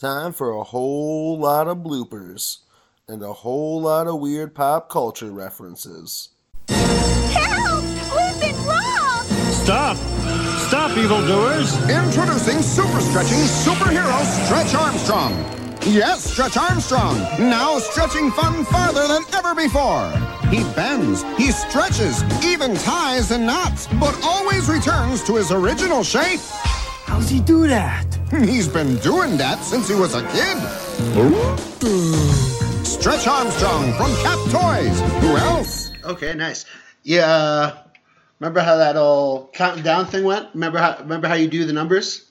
Time for a whole lot of bloopers and a whole lot of weird pop culture references. Help! We've been robbed! Stop! Stop, evildoers! Introducing super stretching superhero Stretch Armstrong. Yes, Stretch Armstrong. Now stretching fun farther than ever before. He bends, he stretches, even ties and knots, but always returns to his original shape. How's he do that? He's been doing that since he was a kid. Stretch Armstrong from Cap Toys. Who else? Okay, nice. Yeah. Remember how that old counting down thing went? Remember how remember how you do the numbers?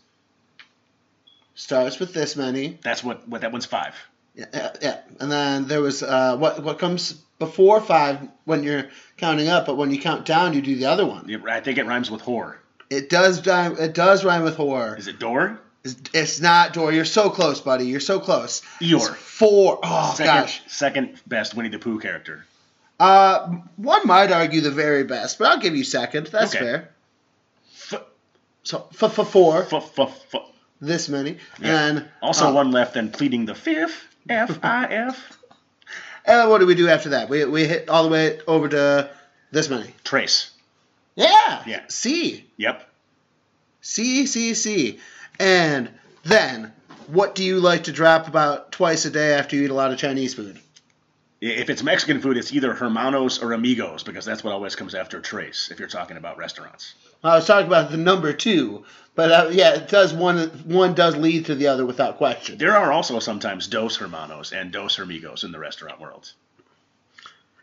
Starts with this many. That's what, what that one's five. Yeah, yeah, yeah. And then there was uh, what what comes before five when you're counting up, but when you count down, you do the other one. It- I think it rhymes with whore. It does rhyme. It does rhyme with horror. Is it door? It's, it's not door. You're so close, buddy. You're so close. Eeyore. It's four. Oh Second, gosh. second best Winnie the Pooh character. Uh, one might argue the very best, but I'll give you second. That's Okay. fair. F- So f for four. f- f- f- this many. yeah. And also uh, one left, then pleading the fifth. F I F. And what do we do after that? We, we hit all the way over to this many. Trace. Yeah. Yeah. C. Yep. C, C, C. And then, what do you like to drop about twice a day after you eat a lot of Chinese food? If it's Mexican food, it's either Hermanos or Amigos because that's what always comes after Trace. If you're talking about restaurants. I was talking about the number two, but uh, yeah, it does one. One does lead to the other without question. There are also sometimes Dos Hermanos and Dos Amigos in the restaurant world.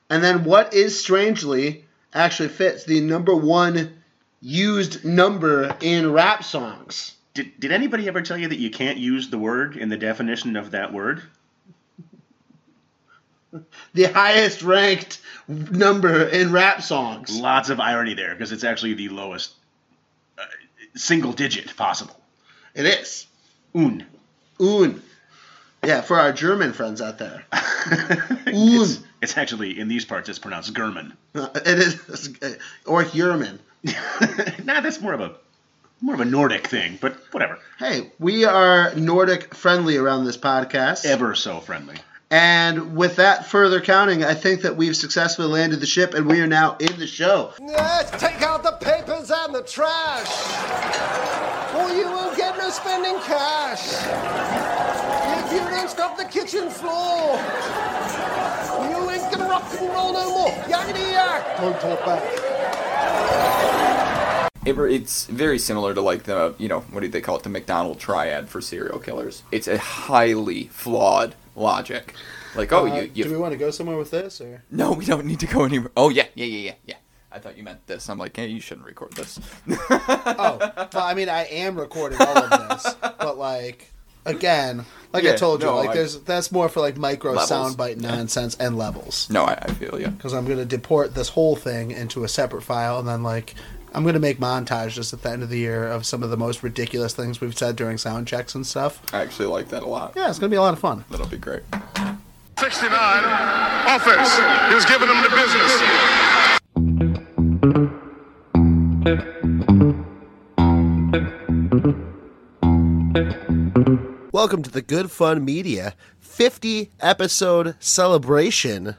And then, what is strangely actually fits the number one used number in rap songs? Did, did anybody ever tell you that you can't use the word in the definition of that word? The highest ranked number in rap songs. Lots of irony there because it's actually the lowest uh, single digit possible. It is. Un. Un. Yeah, for our German friends out there. it's, it's actually, in these parts, it's pronounced German. Uh, It is. Or German. nah, that's more of a more of a Nordic thing, but whatever. Hey, we are Nordic friendly around this podcast. Ever so friendly. And with that further counting, I think that we've successfully landed the ship and we are now in the show. Let's take out the papers and the trash. Or you won't get no spending cash. If you don't scrub the kitchen floor, you ain't gonna rock and roll no more. Yakety yak. Don't talk back. It, it's very similar to like the you know what do they call it the Macdonald triad for serial killers. It's a highly flawed logic. Like oh Uh, you, you do we want to go somewhere with this, or no we don't need to go anywhere. Oh yeah yeah yeah yeah yeah. I thought you meant this. I'm like, hey, you shouldn't record this. oh, well, I mean, I am recording all of this, but like, again, like I Yeah, told you, no, like, I- there's that's more for like micro Levels. soundbite nonsense and levels. no, I, I feel you. Because I'm gonna deport this whole thing into a separate file, and then like. I'm gonna make montages at the end of the year of some of the most ridiculous things we've said during sound checks and stuff. I actually like that a lot. Yeah, it's gonna be a lot of fun. That'll be great. 69 offense. He was giving them the business. Welcome to the Good Fun Media 50 episode celebration.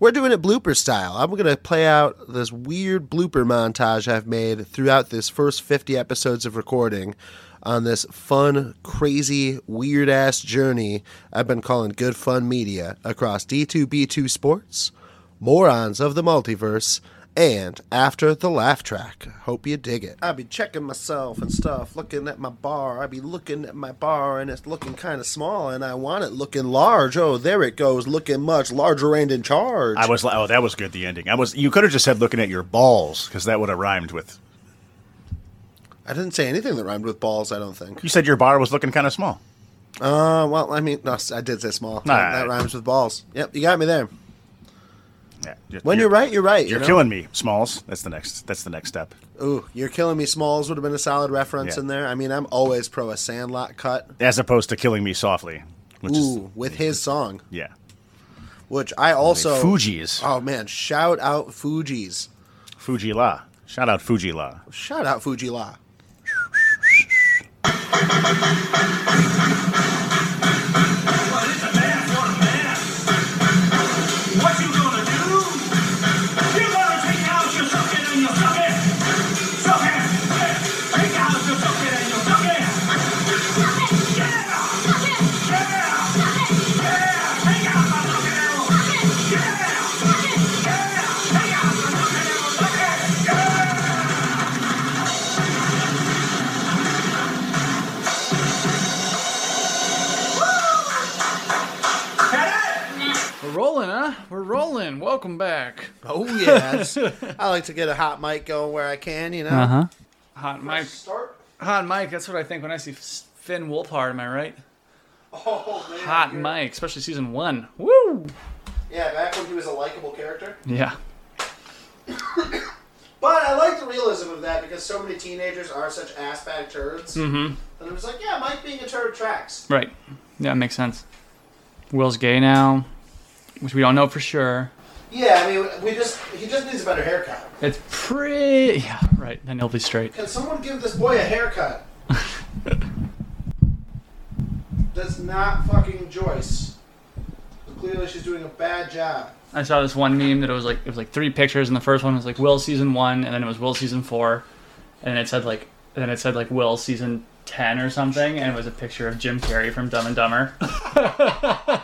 We're doing it blooper style. I'm going to play out this weird blooper montage I've made throughout this first 50 episodes of recording on this fun, crazy, weird ass journey I've been calling Good Fun Media across D2B2 Sports, Morons of the Multiverse, and After the Laugh Track. Hope you dig it. I be checking myself and stuff, looking at my bar. I be looking at my bar and it's looking kind of small, and I want it looking large. Oh, there it goes, looking much larger and in charge. I was like, oh, that was good. The ending. I was. You could have just said looking at your balls because that would have rhymed with. I didn't say anything that rhymed with balls. I don't think. You said your bar was looking kind of small. Uh, well, I mean, no, I did say small. Nah. that, that rhymes with balls. Yep, you got me there. Yeah. you- When you're, right, you're right. you You're know? killing me, Smalls. That's the next. That's the next step. Ooh, you're killing me. Smalls would have been a solid reference Yeah. in there. I mean, I'm always pro a Sandlot cut. As opposed to killing me softly, which Ooh, is with his song, yeah. which I also Fugees. Oh man, shout out Fugees. Fuji La. Shout out Fu-Gee-La. Shout out Fuji La. We're rolling. Welcome back. Oh yes, I like to get a hot mic going where I can. You know. uh-huh. Hot mic. Start. Hot Mike. That's what I think when I see Finn Wolfhard. Am I right? Oh man. Hot mic, especially season one. Woo! Yeah, back when he was a likable character. Yeah. But I like the realism of that because so many teenagers are such ass bag turds. Mm-hmm. And it was like, yeah, Mike being a turd tracks. Right. Yeah, makes sense. Will's gay now, which we don't know for sure. Yeah, I mean, we just he just needs a better haircut. It's pretty. Yeah, right. Then he'll be straight. Can someone give this boy a haircut? That's not fucking Joyce. Clearly, she's doing a bad job. I saw this one meme that it was like it was like three pictures, and the first one was like Will season one, and then it was Will season four, and it said like and then it said like Will season ten or something, and it was a picture of Jim Carrey from Dumb and Dumber.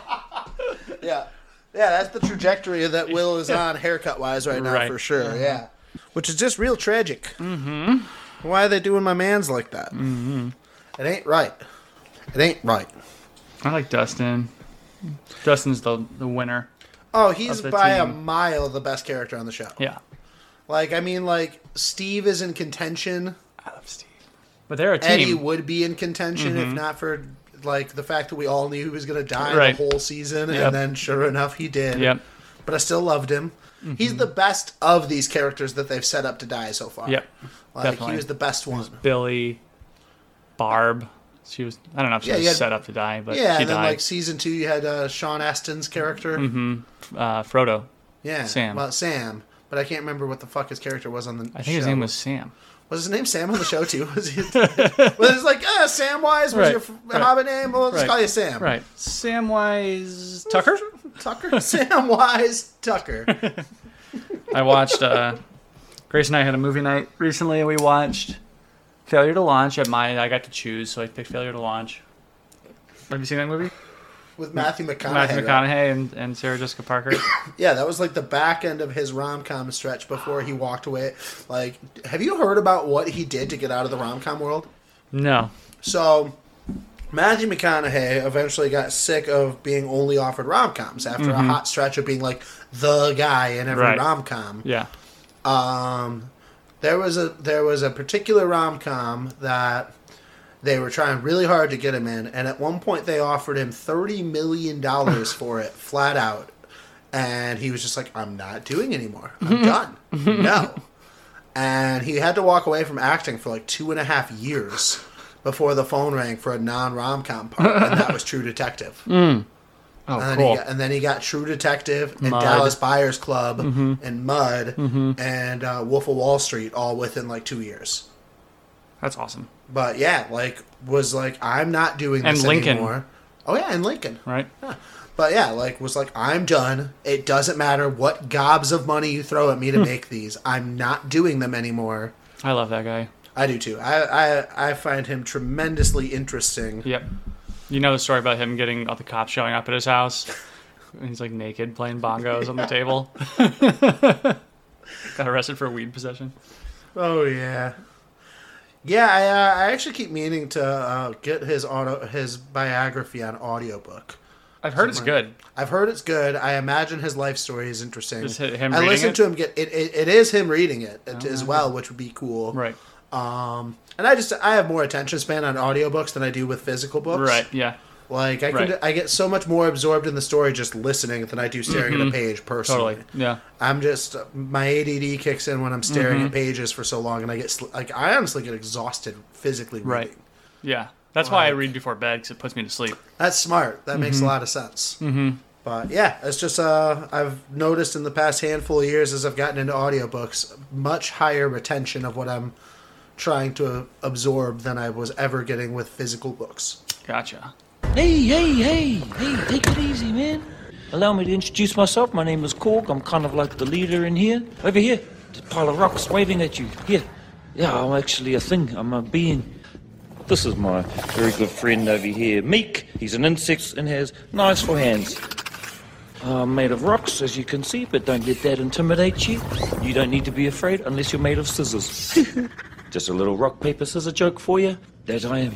Yeah. Yeah, that's the trajectory that Will is on haircut wise right now Right. for sure. Yeah. Which is just real tragic. Mm-hmm. Why are they doing my man's like that? Mm-hmm. It ain't right. It ain't right. I like Dustin. Dustin's the the winner. Oh, he's by a mile the best character on the show. Yeah, Like, I mean, like, Steve is in contention. I love Steve. But they're a team. Eddie would be in contention if Mhm. not for, like, the fact that we all knew he was going to die Right. the whole season. Yep. And then, sure enough, he did. Yep. But I still loved him. He's the best of these characters that they've set up to die so far. Yep. Like, Definitely. he was the best one. Billy, Barb. She was. I don't know if she Yeah, was had- set up to die, but yeah, she and then died. like season two, you had uh, Sean Astin's character. hmm Uh, Frodo. Yeah, Sam. Well, Sam, but I can't remember what the fuck his character was on the. I think his name was Sam. Was his name Sam on the show too? Was he? was it like uh, Samwise was Right, your f- right. Hobbit name? Well, let's Right. call you Sam. Right. Samwise Tucker. Tucker. Samwise Tucker. I watched. Uh, Grace and I had a movie night recently, and we watched Failure to Launch. At my, I got to choose, so I picked Failure to Launch. Have you seen that movie? With Matthew McConaughey. Matthew right? And, and Sarah Jessica Parker. Yeah, that was like the back end of his rom com stretch before he walked away. Like, have you heard about what he did to get out of the rom com world? No. So, Matthew McConaughey eventually got sick of being only offered rom coms after a Mhm. hot stretch of being like the guy in every Right. rom com. Yeah. Um, there was a there was a particular rom com that they were trying really hard to get him in, and at one point they offered him thirty million dollars for it, flat out, and he was just like, "I'm not doing anymore. I'm done. no." And he had to walk away from acting for like two and a half years before the phone rang for a non rom com part, and that was True Detective. Mm. Oh, and, then cool. he got, and then he got True Detective and Mud. Dallas Buyers Club Mhm. and Mud Mhm. and uh, Wolf of Wall Street all within like two years. That's awesome. But yeah, like was like I'm not doing And this Lincoln. anymore. Oh yeah, and Lincoln. Right. Yeah. But yeah, like was like I'm done. It doesn't matter what gobs of money you throw at me to Hmm. make these. I'm not doing them anymore. I love that guy. I do too. I I, I find him tremendously interesting. Yep. You know the story about him getting all the cops showing up at his house. And He's like naked playing bongos on the table. Got arrested for weed possession. Oh yeah, yeah. I uh, I actually keep meaning to uh, get his auto his biography on audiobook. I've heard it's good. I've heard it's good. I imagine his life story is interesting. Is him I listened it? to him get it, it. It is him reading it as Oh. well, which would be cool. Right. Um, and I just I have more attention span on audiobooks than I do with physical books. Right. Yeah. Like I can Right. I get so much more absorbed in the story just listening than I do staring at a Mhm. page personally. Totally. Yeah. I'm just my ADD kicks in when I'm staring Mhm. at pages for so long, and I get like I honestly get exhausted physically. Reading. Right. Yeah. That's why I read before bed because it puts me to sleep. That's smart. That makes a Mhm. lot of sense. Mm-hmm. But yeah, it's just uh, I've noticed in the past handful of years as I've gotten into audiobooks, much higher retention of what I'm trying to absorb than I was ever getting with physical books. Gotcha. Hey, hey, hey, hey, take it easy, man. Allow me to introduce myself. My name is Korg. I'm kind of like the leader in here. Over here, the pile of rocks waving at you. Here. Yeah, I'm actually a thing. I'm a being. This is my very good friend over here, Miek. He's an insect and has nice for hands. Uh, made of rocks, as you can see, but don't let that intimidate you. You don't need to be afraid unless you're made of scissors. Just a little rock, paper, scissor joke for you. That I am.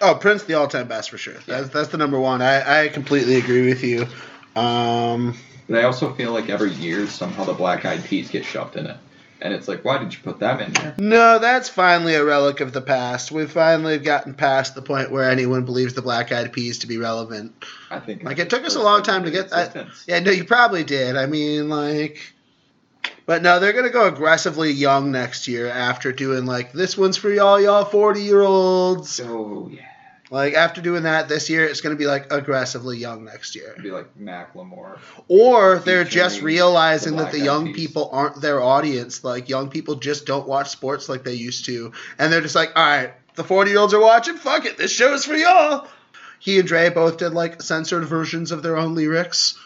Oh, Prince, the all-time best for sure. That's that's the number one. I, I completely agree with you. Um, But I also feel like every year somehow the Black Eyed Peas get shoved in it, and it's like, why did you put them in there? no, that's finally a relic of the past. We've finally gotten past the point where anyone believes the Black Eyed Peas to be relevant. I think Like it took us a long time to get that. Yeah, no, you probably did. I mean, like, but no, they're gonna go aggressively young next year after doing like this one's for y'all, y'all forty year olds. Oh yeah. Like after doing that this year, it's gonna be like aggressively young next year. It'd be like Macklemore. Or they're just realizing the that the young people aren't their audience. Like young people just don't watch sports like they used to, and they're just like, all right, the forty year olds are watching. Fuck it, this show's for y'all. He and Dre both did like censored versions of their own lyrics.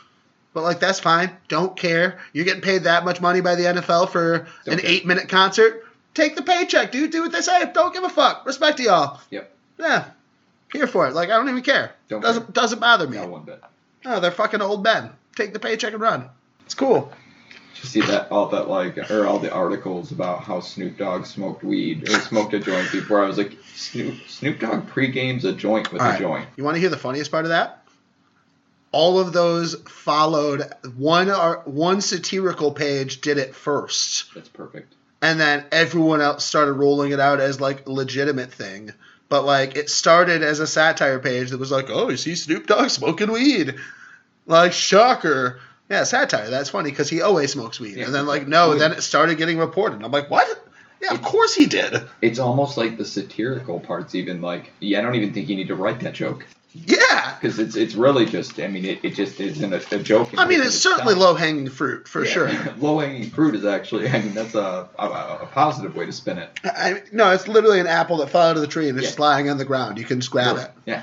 But like that's fine. Don't care. You're getting paid that much money by the NFL for an eight minute concert. Take the paycheck, dude. Do what they say. Don't give a fuck. Respect to y'all. Yep. Yeah. Here for it. Like I don't even care. Don't doesn't doesn't bother me. No one bit. No, they're fucking old men. Take the paycheck and run. It's cool. Did you see that all that like or all the articles about how Snoop Dogg smoked weed or smoked a joint before? I was like, Snoop Snoop Dogg pre-games a joint with All a right. joint. You want to hear the funniest part of that? All of those followed one or one satirical page did it first, That's perfect. and then everyone else started rolling it out as like legitimate thing. But like it started as a satire page that was like, "Oh, you see Snoop Dogg smoking weed," like shocker. Yeah, satire. That's funny because he always smokes weed. Yeah, and then like no, then it started getting reported. I'm like, what? Yeah, of course he did. It's almost like the satirical parts even like yeah, I don't even think you need to write that joke Yeah. because it's it's really just I mean it, it just isn't a, a joke. I mean, it's certainly low hanging fruit for Yeah. sure. Low hanging fruit is actually I mean that's a, a a positive way to spin it. I, no, it's literally an apple that fell out of the tree and it's Yeah. just lying on the ground. You can just grab it. Yeah,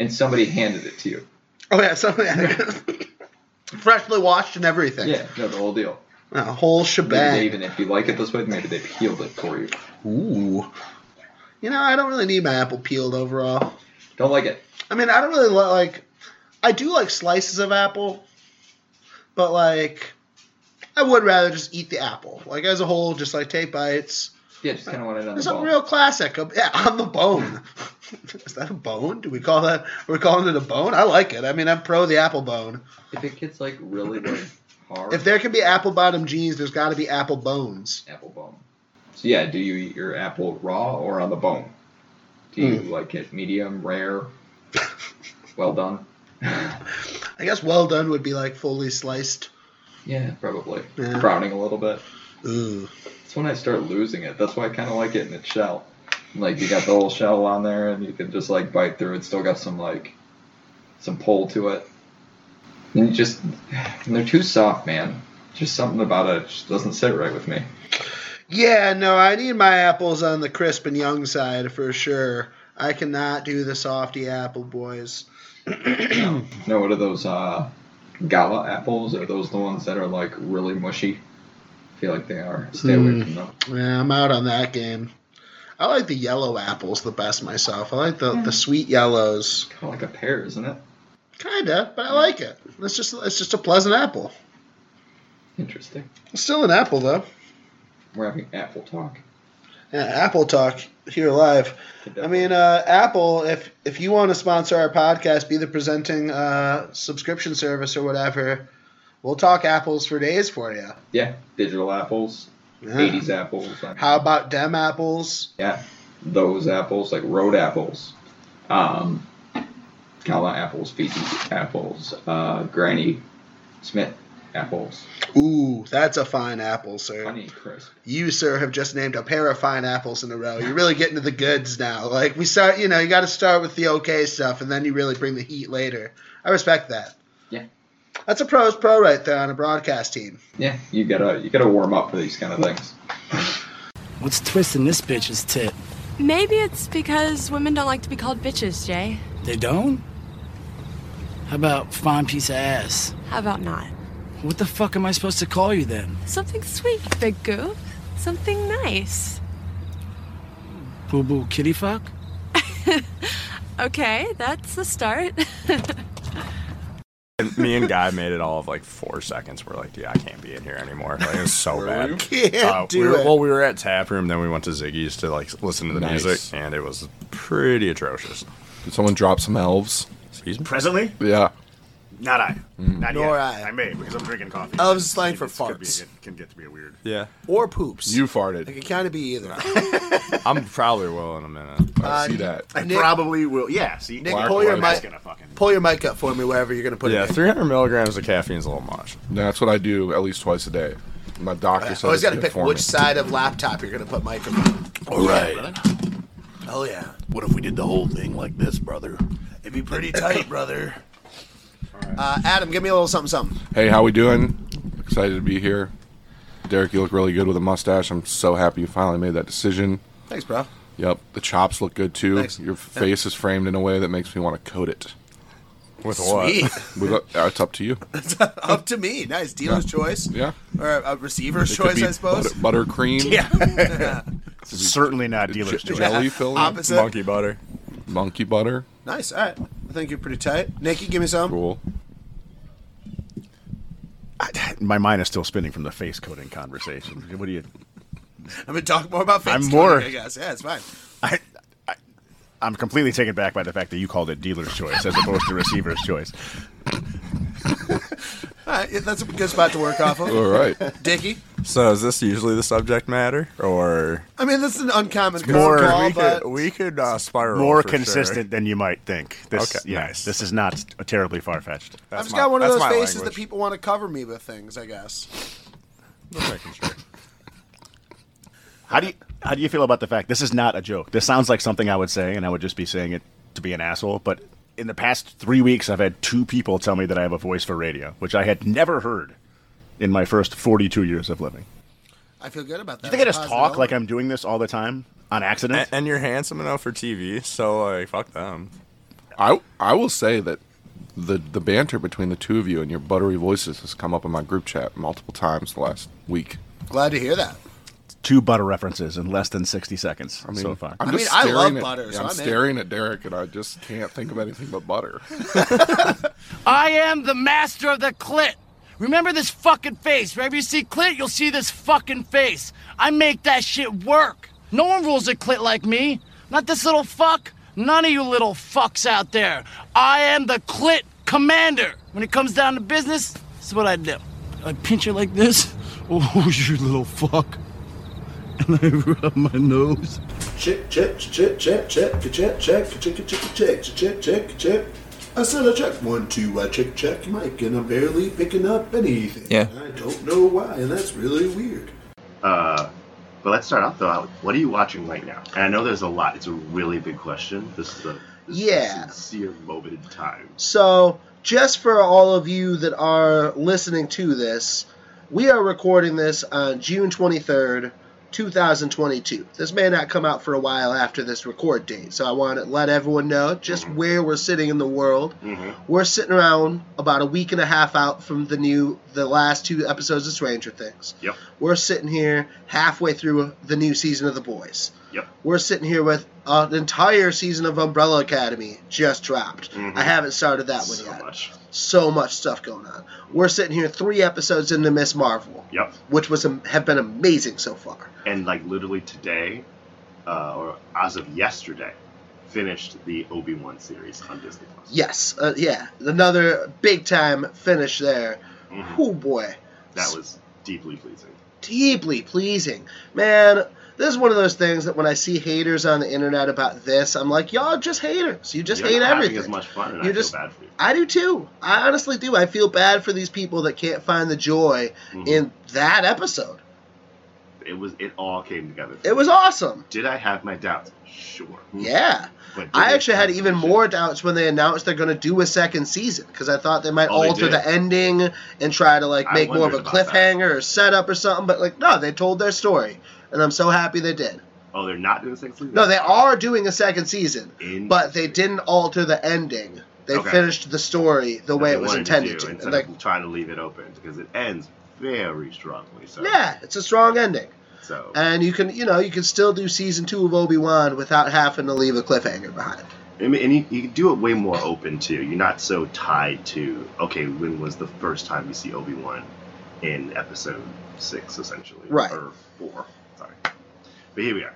and somebody handed it to you. Oh yeah, something freshly washed and everything. Yeah, no, the whole deal. a whole Maybe they shebang. even if you like it this way, maybe they peeled it for you. Ooh. You know, I don't really need my apple peeled overall. Don't like it. I mean, I don't really li- like. I do like slices of apple, but like, I would rather just eat the apple. Like as a whole, just like take bites. Yeah, just kind of want it on the It's a bone. real classic. Uh, Yeah, on the bone. Is that a bone? Do we call that? We're calling it a bone. I like it. I mean, I'm pro the apple bone. If it gets like really like hard, If there can be apple bottom jeans, there's got to be apple bones. apple bone. So yeah, do you eat your apple raw or on the bone? Do you Hmm. like it medium, rare, well done? I guess well done would be like fully sliced. Yeah, probably. Yeah. Browning a little bit. Ooh. That's when I start losing it. That's why I kind of like it in its shell. Like you got the whole shell on there, and you can just like bite through it. Still got some like some pull to it. And you just and they're too soft, man. Just something about it just doesn't sit right with me. Yeah, no, I need my apples on the crisp and young side for sure. I cannot do the softy apple boys. No, what are those uh, gala apples? Are those the ones that are like really mushy? I feel like they are. Stay away Hmm. from them. Yeah, I'm out on that game. I like the yellow apples the best myself. I like the, the sweet yellows. Kind of like a pear, isn't it? Kinda, but I like it. It's just it's just a pleasant apple. Interesting. It's still an apple though. We're having apple talk. Yeah, Apple Talk here live. I mean, uh, Apple, if if you want to sponsor our podcast, be the presenting uh, subscription service or whatever, we'll talk apples for days for you. Yeah, digital apples, Yeah. 80s apples. How about dem apples? Yeah, those apples, like road apples, um, gala apples, Fuji apples, uh, Granny Smith apples, Ooh, that's a fine apple, sir. honey crisp. You, sir, have just named a pair of fine apples in a row. You're really getting to the goods now. Like we start, you know, you got to start with the okay stuff, and then you really bring the heat later. I respect that. Yeah. That's a pro's pro right there on a broadcast team. Yeah, you gotta you gotta warm up for these kind of things. What's twisting this bitch's tit? Maybe it's because women don't like to be called bitches, Jay. They don't? How about fine piece of ass? How about not? What the fuck am I supposed to call you then? Something sweet, big goof. Something nice. Boo boo kitty fuck? okay, that's the start. And me and Guy made it all of like four seconds. We're like, yeah, I can't be in here anymore. Like, it was so bad. you? Can't uh, do we were, it. Well, we were at Tap Room, then we went to Ziggy's to like listen to the Nice. music, and it was pretty atrocious. Did someone drop some elves? Excuse me. Presently, Yeah. Not I. Not Nor yet. I. I may because I'm drinking coffee. Elves is slang for It's- could be- farts. It can get to be a weird. Yeah, or poops. You farted. It can kind of be either. I'm probably will in a minute. I Uh, see that. I Nick- probably will. Yeah. See, Nick, pull your mic. gonna fucking. Pull your mic up for me wherever you're gonna put Yeah, it. in. 300 milligrams of caffeine is a little much. That's what I do at least twice a day. My doctor says Always got to it's pick for which me. side of laptop you're gonna put microphone. All right. Oh yeah, What if we did the whole thing like this, brother? it'd be pretty tight, brother. Uh, Adam, give me a little something, something. Hey, how we doing? Excited to be here. Derek, you look really good with a mustache. I'm so happy you finally made that decision. Thanks, bro. Yep, the chops look good too. Thanks. Your face is framed in a way that makes me want to coat it. With Sweet. With a, uh, it's up to you. Up to me. Nice dealer's choice. Yeah. Or a receiver's It could choice, be I suppose. Butter, buttercream. Yeah. Certainly not dealer's J- choice. jelly filling. Opposite. Monkey butter. Monkey butter. nice. All right. I think you're pretty tight. Nikki, give me some. Cool. My mind is still spinning from the face coating conversation. What do you? I'm gonna talk more about face I'm coating, more- I guess. Yeah, it's fine. I, I, I'm completely taken back by the fact that you called it dealer's choice as opposed to receiver's choice. All right, that's a good spot to work off of. All right. Dickie. So is this usually the subject matter, or I mean, this is an uncommon more- call, we but could we could uh, spiral More for consistent Sure. than you might think. This, Okay, yeah, nice. This is not terribly far fetched. I've just my- got one of those faces language. that people want to cover me with things. I guess. Just making sure. How do you how do you feel about the fact this is not a joke? This sounds like something I would say, and I would just be saying it to be an asshole. But in the past three weeks, I've had two people tell me that I have a voice for radio, which I had never heard in my first 42 years of living. I feel good about that. Do you think I just talk like I'm doing this all the time on accident? And, and you're handsome enough for TV, so like fuck them. I I will say that the the banter between the two of you and your buttery voices has come up in my group chat multiple times the last week. Glad to hear that. Two butter references in less than 60 seconds I mean, so far. I'm I just mean, I staring love at, butter, yeah, so I'm I'm in. staring at Derek, and I just can't think of anything but butter. I am the master of the clit. Remember this fucking face. Wherever you see clit, you'll see this fucking face. I make that shit work. No one rules a clit like me. Not this little fuck. None of you little fucks out there. I am the clit commander. When it comes down to business, this is what I do. I pinch her like this. Oh, you little fuck. And I rub my nose. Check, check, check, check, check, check, check, check, check, check, check, check, check, check. I said I check one, two, I check, check, Mike, and I'm barely picking up anything. Yeah. I don't know why, and that's really weird. Uh, but let's start off though. What are you watching right now? And I know there's a lot. It's a really big question. This is a this is Yeah. a sincere moment in time. So, just for all of you that are listening to this, we are recording this on June 23rd, 2022. This may not come out for a while after this record date, so I want to let everyone know just mm-hmm. where we're sitting in the world. Mm-hmm. We're sitting around about a week and a half out from the new, the last two episodes of Stranger Things. Yep. We're sitting here halfway through the new season of The Boys. Yep. We're sitting here with an entire season of Umbrella Academy just dropped. I haven't started that one So yet. much. So much stuff going on. We're sitting here three episodes into Ms. Marvel, Yep. which was have been amazing so far. And like literally today, uh, or as of yesterday, finished the Obi Wan series on Disney Plus. Yes, uh, yeah, another big time finish there. Oh boy, That was deeply pleasing. deeply pleasing, man. This is one of those things that when I see haters on the internet about this, I'm like, y'all just haters. You just You're hate everything. as much fun, and You I just- feel bad for you. I do too. I honestly do. I feel bad for these people that can't find the joy Mm-hmm. in that episode. It was. It all came together. It was awesome. Did I have my doubts? Sure. Yeah. I actually had even more doubts when they announced they're going to do a second season because I thought they might Oh, alter did. the ending and try to like make more of a about that. cliffhanger or setup or something. But like, no, they told their story, and I'm so happy they did. Oh, they're not doing a second season. No, they are doing a second season, but they didn't alter the ending. They Okay. finished the story the that way it was intended do, to. instead like, of trying to leave it open because it ends very strongly. So yeah, it's a strong ending. So And you can, you know, you can still do season two of Obi Wan without having to leave a cliffhanger behind. I mean, and you, you can do it way more open too. You're not so tied to okay, when was the first time you see Obi Wan in episode six, essentially, Right. Or four. Sorry, but here we are.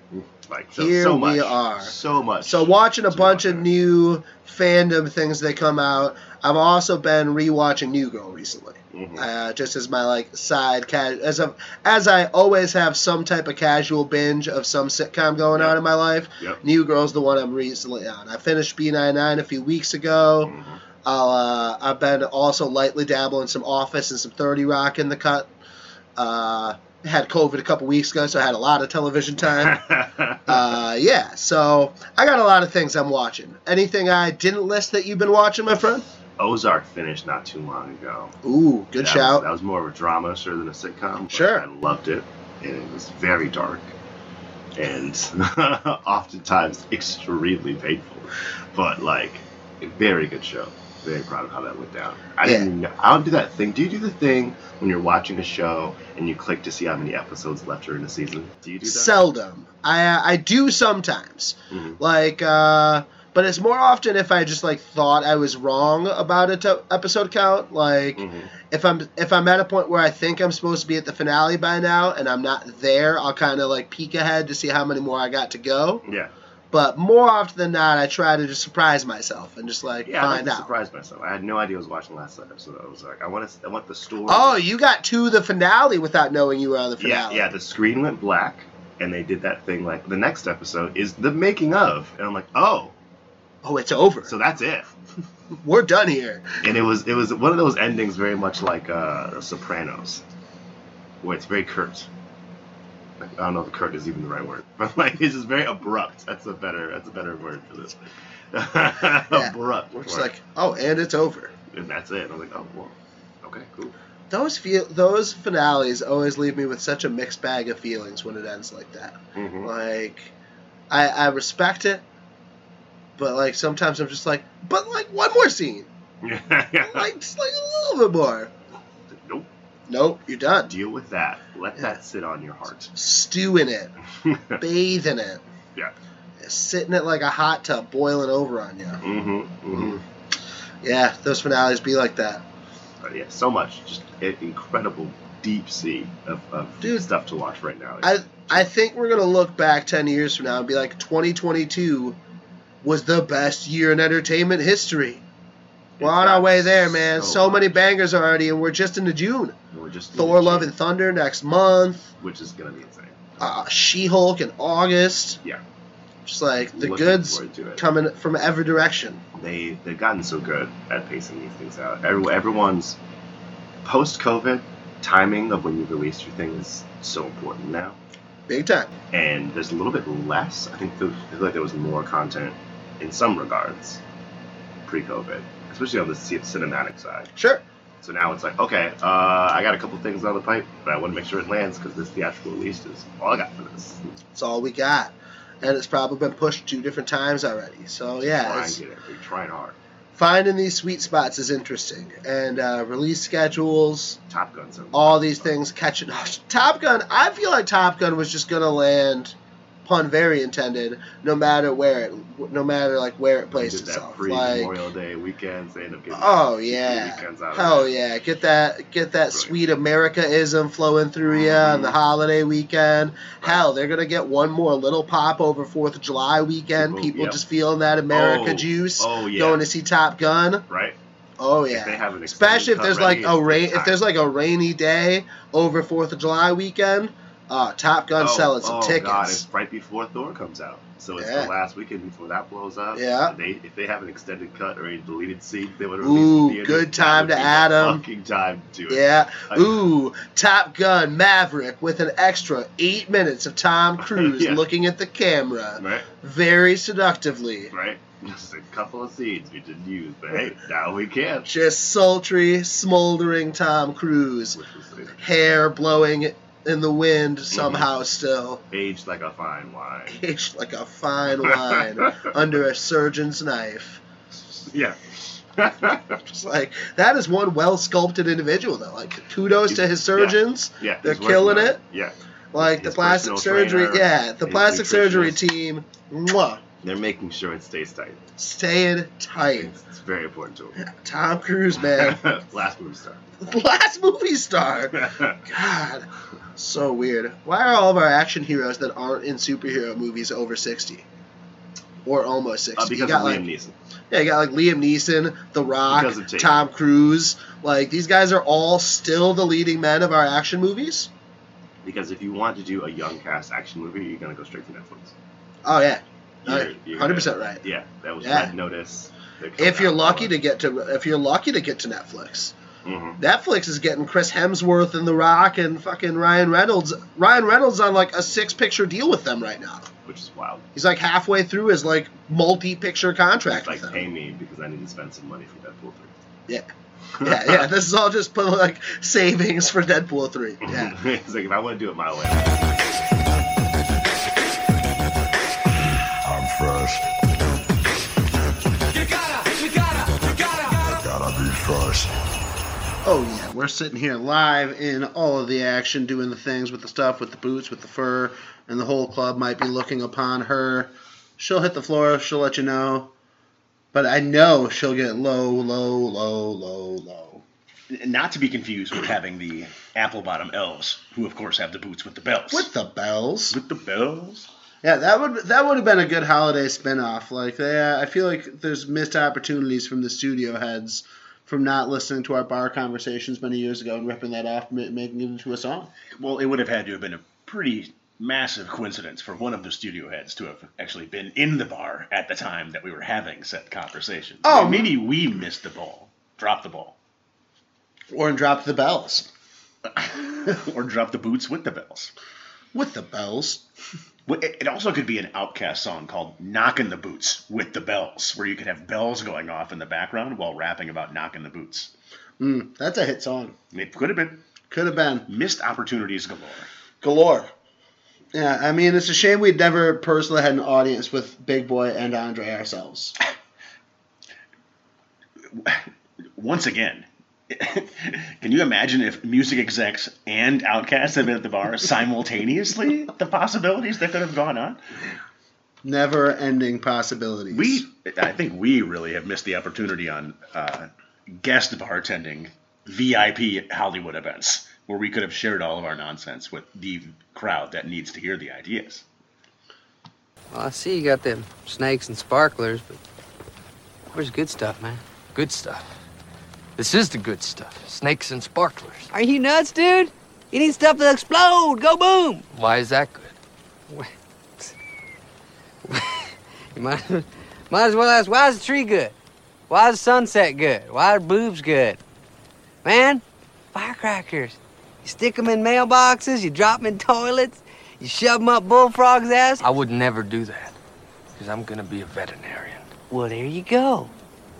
Like so, Here so much, we are. so much. So watching a bunch of new fandom things that come out. I've also been rewatching New Girl recently, Mm-hmm. uh, just as my like side ca- as a, as I always have some type of casual binge of some sitcom going on in my life. Yep. New Girl's the one I'm recently on. I finished B99 a few weeks ago. Mm-hmm. I'll, uh, I've been also lightly dabbling some Office and some 30 Rock in the cut. Uh, had COVID a couple weeks ago, so I had a lot of television time. uh, yeah, so I got a lot of things I'm watching. Anything I didn't list that you've been watching, my friend? Ozark finished not too long ago. Ooh, good that shout. Was, that was more of a drama, sure, than a sitcom. Sure. I loved it, and it was very dark, and oftentimes extremely painful. But like, a very good show. Very proud of how that went down. I Yeah. didn't. know- I don't do that thing. Do you do the thing when you're watching a show and you click to see how many episodes left are in the season? Do you do that? Seldom. I I do sometimes. Mhm. Like, uh, but it's more often if I just like thought I was wrong about a episode count. Like, Mm-hmm. if I'm if I'm at a point where I think I'm supposed to be at the finale by now and I'm not there, I'll kind of like peek ahead to see how many more I got to go. Yeah. But more often than not, I try to just surprise myself and just like Yeah, I like find to out. surprise myself. I had no idea I was watching the last episode. I was like, I want to, I want the story. Oh, you got to the finale without knowing you were on the Yeah, finale. yeah. The screen went black, and they did that thing like the next episode is the making of, and I'm like, oh, oh, it's over. So that's it. We're done here. And it was it was one of those endings very much like uh, Sopranos, where it's very curt. I don't know if curt is even the right word, but like it's just very abrupt. That's a better that's a better word for this. abrupt. We're just like, oh, and it's over. and that's it. I'm like, oh well, okay, cool. Those feel those finales always leave me with such a mixed bag of feelings when it ends like that. Mhm. Like, I I respect it, but like sometimes I'm just like, but like one more scene, yeah. like just like a little bit more. Nope. You're done. Deal with that. Let that sit on your heart. Stew in it, bathe in it, Yeah. sit in it like a hot tub boiling over on you. Mm-hmm. mm-hmm. Yeah, those finales be like that. But yeah, so much. Just an incredible deep sea of, of stuff to watch right now. I I think we're gonna look back ten years from now and be like, 2022 was the best year in entertainment history. We're on our way there, man. So, many bangers already, and we're just into June. We're just Thor: Love and Thunder next month. which is gonna be insane. Uh, She-Hulk in August. Yeah. Just like the Looking goods forward to it. coming from every direction. They they've gotten so good at pacing these things out. Every, everyone's post COVID timing of when you release your thing is so important now. Big time. And there's a little bit less. I think there, I feel like there was more content in some regards pre-COVID, especially on the cinematic side. Sure. So now it's like, okay, uh, I got a couple things on the pipe, but I want to make sure it lands because this theatrical release is all I got for this. It's all we got, and it's probably been pushed two different times already. So yeah, Try it's, it. We're trying hard. finding these sweet spots is interesting, and uh, release schedules, Top Gun's a all these things catching. Up. Top Gun, I feel like Top Gun was just gonna land, pun very intended, no matter where it, no matter like where it placed did that itself. pre Like, Memorial Day weekends. They end up getting oh yeah, weekends out hell it. yeah, get that get that sweet Americaism flowing through you on the mm-hmm. holiday weekend. Hell, they're gonna get one more little pop over Fourth of July weekend. People yep. just feeling that America Oh, juice. oh, yeah. Going to see Top Gun. Right? Oh If yeah. an Especially if there's like a rain, if there's like a rainy day over Fourth of July weekend, uh, Top Gun oh, selling some oh, tickets. God, it's right before Thor comes out. So it's Yeah. the last weekend before that blows up. Yeah. They, if they have an extended cut or a deleted scene, they would release Ooh, theaters, good time to add them. Fucking time to do it. Yeah. Like, Ooh, Top Gun Maverick with an extra eight minutes of Tom Cruise Yeah. looking at the camera Right. very seductively. Right. Just a couple of scenes we didn't use, but hey, now we can. Just sultry, smoldering Tom Cruise, hair blowing in the wind Mm-hmm. somehow still. Aged like a fine wine. Aged like a fine wine under a surgeon's knife. Yeah. Just like that is one well sculpted individual though. Like kudos to his surgeons. Yeah. They're killing it. Yeah. Like the plastic surgery, trainer, yeah, the plastic surgery team, mwah, They're making sure it stays tight. staying tight. It's very important to him. Tom Cruise, man, Last movie star. last movie star. God, so weird. Why are all of our action heroes that aren't in superhero movies over sixty, or almost sixty? Uh, you because got like Liam Neeson. Yeah, you got like Liam Neeson, The Rock, Because of Tatum. Tom Cruise. Like these guys are all still the leading men of our action movies. Because if you want to do a young cast action movie, you're gonna go straight to Netflix. Oh yeah, hundred percent right. Yeah, that was Yeah. Red Notice. If you're lucky to get to, if you're lucky to get to Netflix, Mhm. Netflix is getting Chris Hemsworth and The Rock and fucking Ryan Reynolds. Ryan Reynolds on like a six picture deal with them right now. which is wild. He's like halfway through his like multi picture contract Like, with them. pay me because I need to spend some money for Deadpool three. Yeah. yeah, yeah. This is all just put like savings for Deadpool three. Yeah. 3. it's like if I want to do it my way. First. You gotta, you gotta, you gotta, gotta be first. Oh yeah, we're sitting here live in all of the action, doing the things with the stuff, with the boots, with the fur, and the whole club might be looking upon her. She'll hit the floor. She'll let you know, but I know she'll get low, low, low, low, low. Not to be confused with having the apple bottom elves, who of course have the boots with the bells. With the bells. With the bells. Yeah, that would that would have been a good holiday spinoff. Like, yeah, uh, I feel like there's missed opportunities from the studio heads from not listening to our bar conversations many years ago and ripping that off, ma- making it into a song. Well, it would have had to have been a pretty massive coincidence for one of the studio heads to have actually been in the bar at the time that we were having said conversation. Oh, maybe we missed the ball, dropped the ball, Or drop the bells. or dropped the boots with the bells. With the bells. It also could be an OutKast song called "Knocking the Boots with the Bells," where you could have bells going off in the background while rapping about knocking the boots. Mm, that's a hit song. It could have been. Could have been. Missed opportunities galore. Galore. Yeah, I mean, it's a shame we'd never personally had an audience with Big Boi and Andre ourselves. Once again, can you imagine if music execs and OutKasts had been at the bar simultaneously? The possibilities that could have gone on. Never ending possibilities. We, I think we really have missed the opportunity on uh, guest bartending VIP Hollywood events where we could have shared all of our nonsense with the crowd that needs to hear the ideas. Well, I see you got them snakes and sparklers, but where's good stuff, man? Good stuff. This is the good stuff. Snakes and sparklers. Are you nuts, dude? You need stuff to explode. Go boom. Why is that good? You might, might as well ask, why is the tree good? Why is the sunset good? Why are boobs good? Man, firecrackers. You stick them in mailboxes, you drop them in toilets, you shove them up bullfrog's ass. I would never do that. Because I'm gonna be a veterinarian. Well, there you go.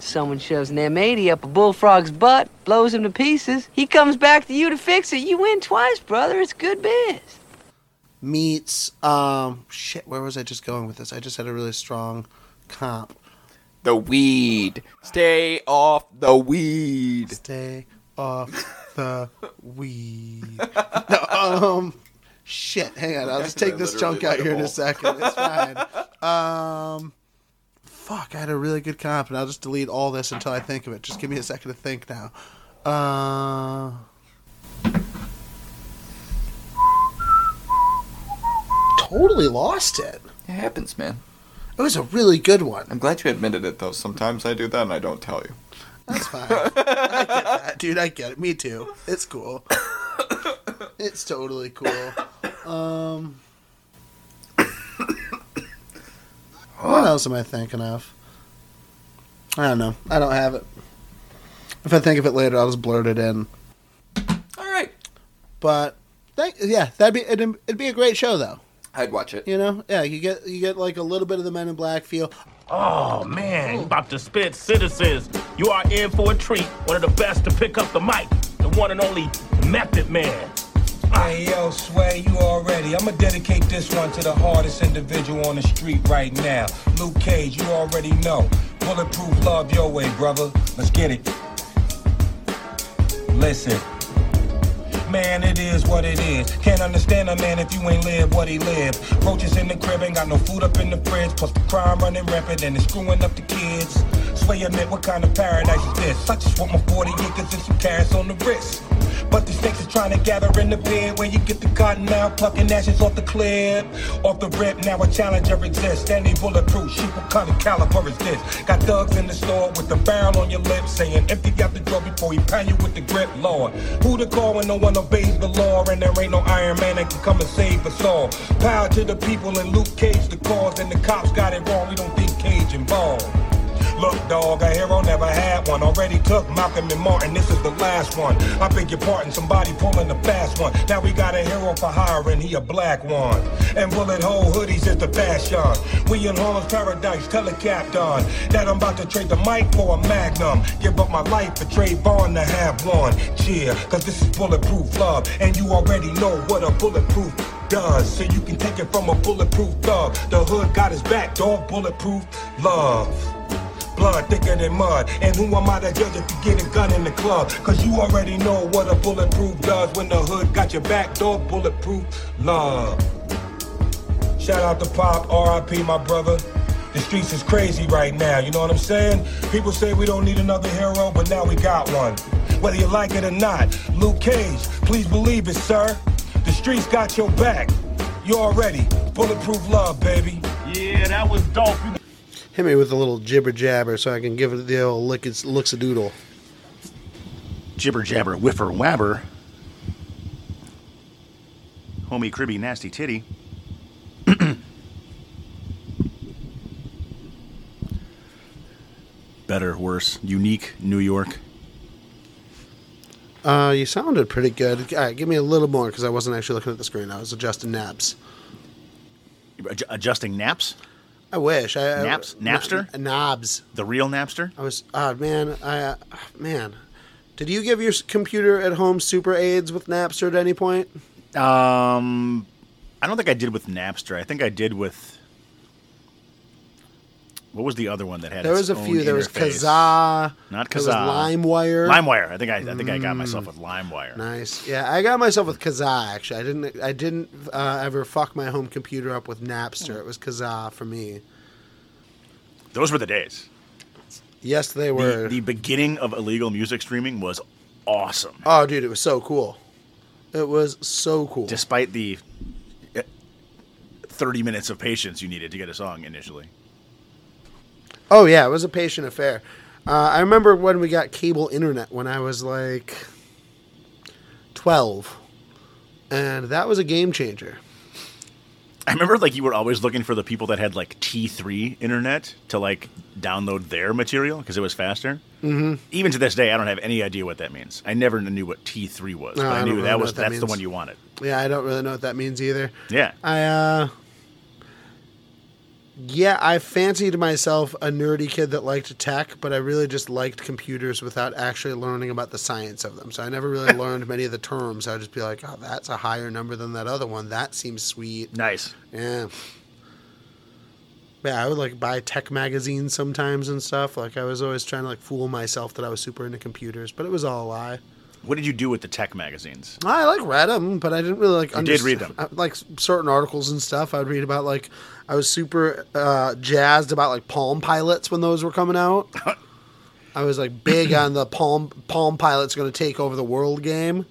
Someone shoves an M80 up a bullfrog's butt, blows him to pieces. He comes back to you to fix it. You win twice, brother. It's good biz. Meets um shit, where was I just going with this? I just had a really strong comp. The weed. Stay off the weed. Stay off the weed. no, um shit, hang on, I'll just take this chunk out here in a second. It's fine. Um fuck, I had a really good comp and I'll just delete all this until I think of it. Just give me a second to think now. Uh totally lost it. It happens, man. It was a really good one. I'm glad you admitted it, though. Sometimes I do that and I don't tell you. That's fine. I get that, dude. I get it. Me too. It's cool. It's totally cool. Um, what else am I thinking of? I don't know. I don't have it. If I think of it later, I'll just blurt it in. All right. But thank, yeah, that'd be it'd, it'd be a great show though. I'd watch it. You know, yeah, you get you get like a little bit of the Men in Black feel. Oh man, you about to spit citizens. You are in for a treat. One of the best to pick up the mic. The one and only Method Man. Hey yo, Sway, you already. I'ma dedicate this one to the hardest individual on the street right now. Luke Cage, you already know. Bulletproof love your way, brother. Let's get it. Listen. Man, it is what it is. Can't understand a man if you ain't live what he lived. Roaches in the crib, ain't got no food up in the fridge. Plus the crime running rampant and it's screwing up the kids. Sway a minute, what kind of paradise is this? I just want my 40 acres and some cash on the wrist. But the snakes is trying to gather in the bed where you get the cotton out, plucking ashes off the clip. Off the rip, now a challenger exists. Standing bulletproof, shoot what kind of caliber is this? Got thugs in the store with the barrel on your lips, saying empty out the drawer before he pound you with the grip, Lord. Who to call when no one obeys the law? And there ain't no Iron Man that can come and save us all. Power to the people and Luke Cage the cause, and the cops got it wrong. We don't think Cage involved. Look, dog, a hero never had one. Already took Malcolm and Martin, this is the last one. I beg your pardon, somebody pulling the fast one. Now we got a hero for hire, and he a black one. And bullet hole hoodies is the fashion. We in Harlem's paradise, tell captain that I'm about to trade the mic for a magnum. Give up my life for Trayvon to have one. Cheer, cause this is bulletproof love. And you already know what a bulletproof does. So you can take it from a bulletproof thug. The hood got his back, dog, bulletproof love blood thicker than mud. And who am I to judge if you get a gun in the club? Cause you already know what a bulletproof does when the hood got your back, dog, bulletproof love. Shout out to Pop, RIP, my brother. The streets is crazy right now, you know what I'm saying? People say we don't need another hero, but now we got one. Whether you like it or not, Luke Cage, please believe it, sir. The streets got your back. You already bulletproof love, baby. Yeah, that was dope. Hit me with a little jibber jabber so I can give it the old lick its looks a doodle. Jibber jabber, whiffer wabber. Homie cribby nasty titty. Better, worse, unique, New York. Uh, you sounded pretty good. All right, give me a little more because I wasn't actually looking at the screen. I was adjusting naps. Adj- adjusting naps? I wish. I, I- Naps? Napster? N- knobs. The real Napster? I was. Oh man, I uh, man. Did you give your computer at home super aids with Napster at any point? Um, I don't think I did with Napster. I think I did with. What was the other one that had? There was a few. There was? Kazaa. Not Kazaa. LimeWire. LimeWire. I think I, I think I got Mm. myself with LimeWire. Nice. Yeah, I got myself with Kazaa. Actually, I didn't. I didn't uh, ever fuck my home computer up with Napster. It was Kazaa for me. Those were the days. Yes, they The, were. the beginning of illegal music streaming was awesome. oh, dude, it was so cool. It was so cool. Despite the uh, 30 minutes of patience you needed to get a song initially. Oh yeah, it was a patient affair. Uh, I remember when we got cable internet when I was like twelve, and that was a game changer. I remember like you were always looking for the people that had like T3 internet to like download their material because it was faster. Mhm. Even to this day, I don't have any idea what that means. I never knew what T3 was, No, but I I, knew really that was that that's the one you wanted. Yeah, I don't really know what that means either. Yeah. I uh yeah, I fancied myself a nerdy kid that liked tech, but I really just liked computers without actually learning about the science of them. So I never really learned many of the terms. I'd just be like, "Oh, that's a higher number than that other one. That seems sweet." Nice. Yeah. Yeah, I would like buy tech magazines sometimes and stuff. Like I was always trying to like fool myself that I was super into computers, but it was all a lie. What did you do with the tech magazines? I like read them, but I didn't really like. You did read them. uh, like certain articles and stuff. I would read about like I was super uh, jazzed about like Palm Pilots when those were coming out. I was like big on the Palm Palm Pilots going to take over the world game.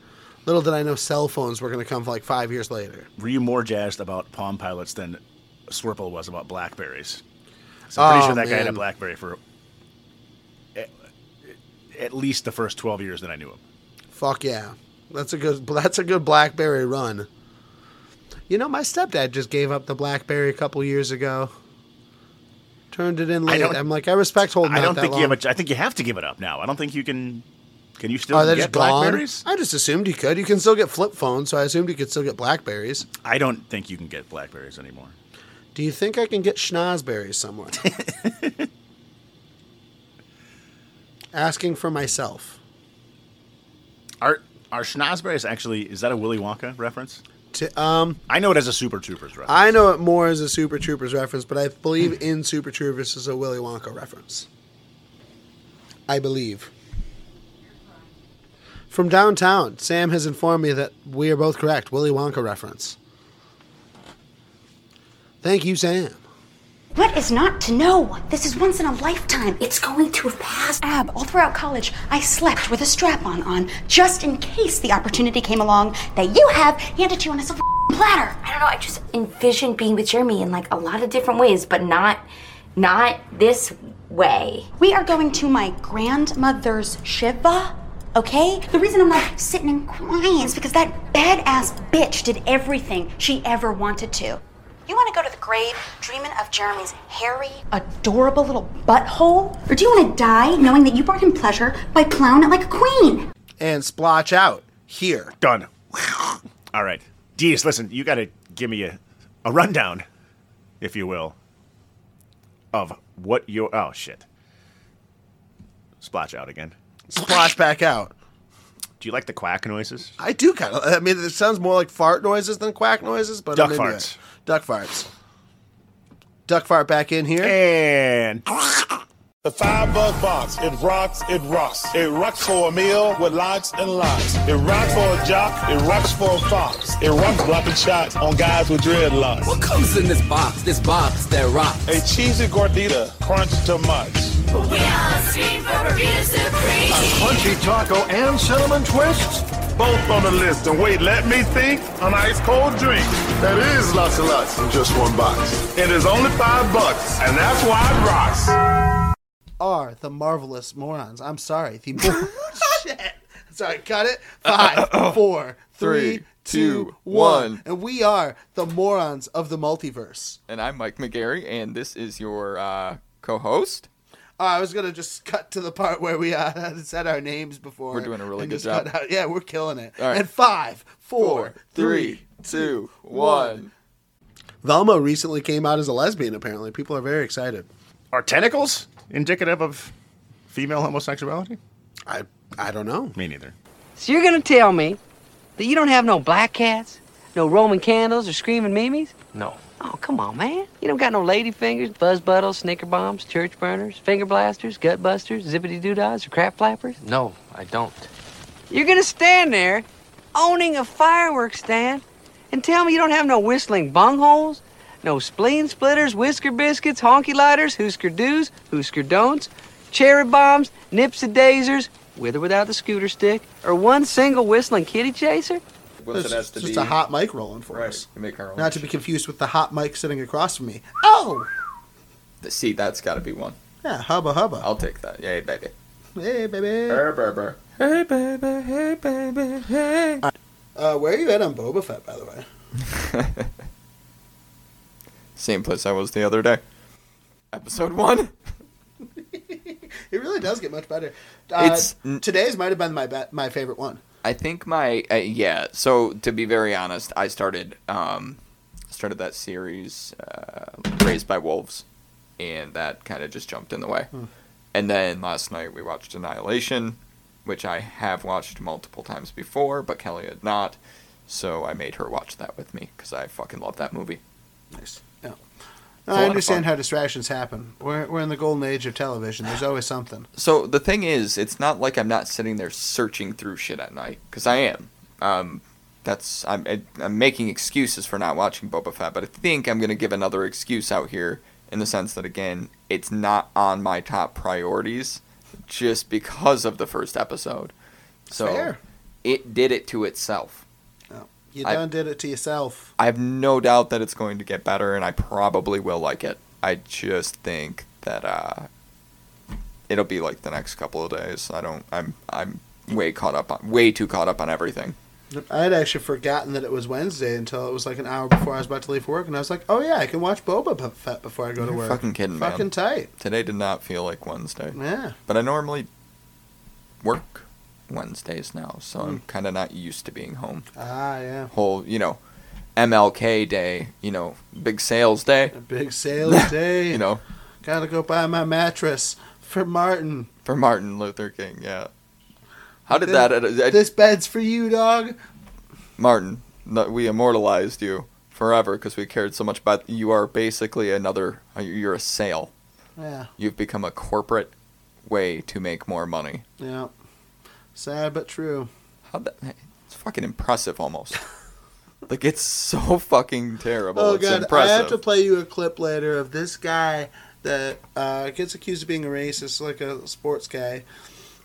Little did I know cell phones were going to come like five years later. Were you more jazzed about Palm Pilots than Swirple was about Blackberries? 'Cause I'm pretty Oh, sure that guy had a. Blackberry for at, at least the first 12 years that I knew him. Fuck yeah, that's a good that's a good BlackBerry run. You know, my stepdad just gave up the BlackBerry a couple years ago. Turned it in late. I'm like, I respect holding I don't think you have a, I think you have to give it up now. I don't think you can. Can you still they're get. Blackberries? I just assumed you could. You can still get flip phones, so I assumed you could still get Blackberries. I don't think you can get Blackberries anymore. Do you think I can get schnozberries somewhere? Asking for myself. Are are schnozberries actually? Is that a Willy Wonka reference? To, um, I know it as a Super Troopers reference. I know it more as a Super Troopers reference, but I believe in Super Troopers is a Willy Wonka reference. I believe. From downtown, Sam has informed me that we are both correct. Willy Wonka reference. Thank you, Sam. What is not to know? This is once in a lifetime. It's going to have passed. Ab, all throughout college, I slept with a strap on on just in case the opportunity came along that you have handed to you on a silver platter. I don't know. I just envision being with Jeremy in like a lot of different ways, but not, not this way. We are going to my grandmother's Shiva, okay? The reason I'm like sitting and crying is because that badass bitch did everything she ever wanted to. You want to go to the grave dreaming of Jeremy's hairy, adorable little butthole? Or do you want to die knowing that you brought him pleasure by plowing it like a queen? And splotch out here. Done. All right. Dees, listen, you got to give me a, a rundown, if you will, of what your. Oh, shit. Splash out again. Splash back out. Do you like the quack noises? I do kind of. I mean, it sounds more like fart noises than quack noises, but Duck I'm farts. it. Duck farts. Duck fart back in here. And The five buck box, it rocks, it rocks. It rocks for a meal with lots and lots. It rocks for a jock, it rocks for a fox. It rocks blocking shots on guys with dreadlocks. What comes in this box? This box that rocks. A cheesy gordita, crunch too much. We all scream for Burrito Supreme. A Crunchy taco and cinnamon twists? Both on the list. And wait, let me think. An ice cold drink. That is lots and lots in just one box. It is only five bucks, and that's why it rocks. Are the marvelous morons? I'm sorry. The mor- shit. Sorry, cut it. Five, uh, uh, uh, four, three, Three, two, two, one. one. And we are the morons of the multiverse. And I'm Mike McGarry, and this is your uh, co-host. Uh, I was gonna just cut to the part where we uh, said our names before. We're doing a really good just job. cut out- Yeah, we're killing it. All right. And five, four, three, two, one. Velma recently came out as a lesbian. Apparently, people are very excited. Are tentacles indicative of female homosexuality? I I don't know. Me neither. So you're gonna tell me that you don't have no black cats, no Roman candles, or screaming mimes? No. Oh, come on, man. You don't got no lady fingers, buzz buttles, snicker bombs, church burners, finger blasters, gut busters, zippity doo-dahs, or crap flappers? No, I don't. You're gonna stand there owning a fireworks stand and tell me you don't have no whistling bungholes, no spleen splitters, whisker biscuits, honky lighters, hoosker doos, hoosker don'ts, cherry bombs, nips and dazers, with or without the scooter stick, or one single whistling kitty chaser? It's just, just a hot mic rolling for us. We make our own. Not to be confused with the hot mic sitting across from me. Oh, See, that's got to be one. yeah, hubba hubba. I'll take that. Yay, baby. Hey, baby. Burr, burr, burr. Hey, baby. Hey, baby. Hey. Uh, where are you at on Boba Fett, by the way? Same place I was the other day. Episode one. It really does get much better. Uh, It's- today's might have been my be- my favorite one. I think my uh, yeah. So to be very honest, I started um, started that series uh, Raised by Wolves, and that kind of just jumped in the way. Hmm. And then last night we watched Annihilation, which I have watched multiple times before, but Kelly had not. So I made her watch that with me because I fucking love that movie. Nice. Yeah. a lot I understand how distractions happen. We're, we're in the golden age of television. There's always something. So the thing is, it's not like I'm not sitting there searching through shit at night because I am. Um, that's I'm I'm making excuses for not watching Boba Fett, but I think I'm gonna give another excuse out here in the sense that again, it's not on my top priorities just because of the first episode. So Fair. it did it to itself. You I- done did it to yourself. I have no doubt that it's going to get better, and I probably will like it. I just think that uh, it'll be like the next couple of days. I don't. I'm. I'm way caught up on. Way too caught up on everything. I had actually forgotten that it was Wednesday until it was like an hour before I was about to leave for work, and I was like, "Oh yeah, I can watch Boba Fett before I go to You're work." fucking kidding, man. Fucking tight. Today did not feel like Wednesday. Yeah. But I normally work Wednesdays now, so I'm Hmm. kind of not used to being home. Ah, yeah. Whole, you know, MLK day, you know, big sales day. A Big sales day. you know, Gotta go buy my mattress for Martin. for Martin Luther King, yeah. How did This- that? uh, this bed's for you, dog. Martin, no, we immortalized you forever because we cared so much about. You are basically another. uh, You're a sale. Yeah. You've become a corporate way to make more money. Yeah. Sad but true. How that? It's fucking impressive, almost. like it's so fucking terrible. Oh it's god, impressive. I have to play you a clip later of this guy that uh, gets accused of being a racist, like a sports guy,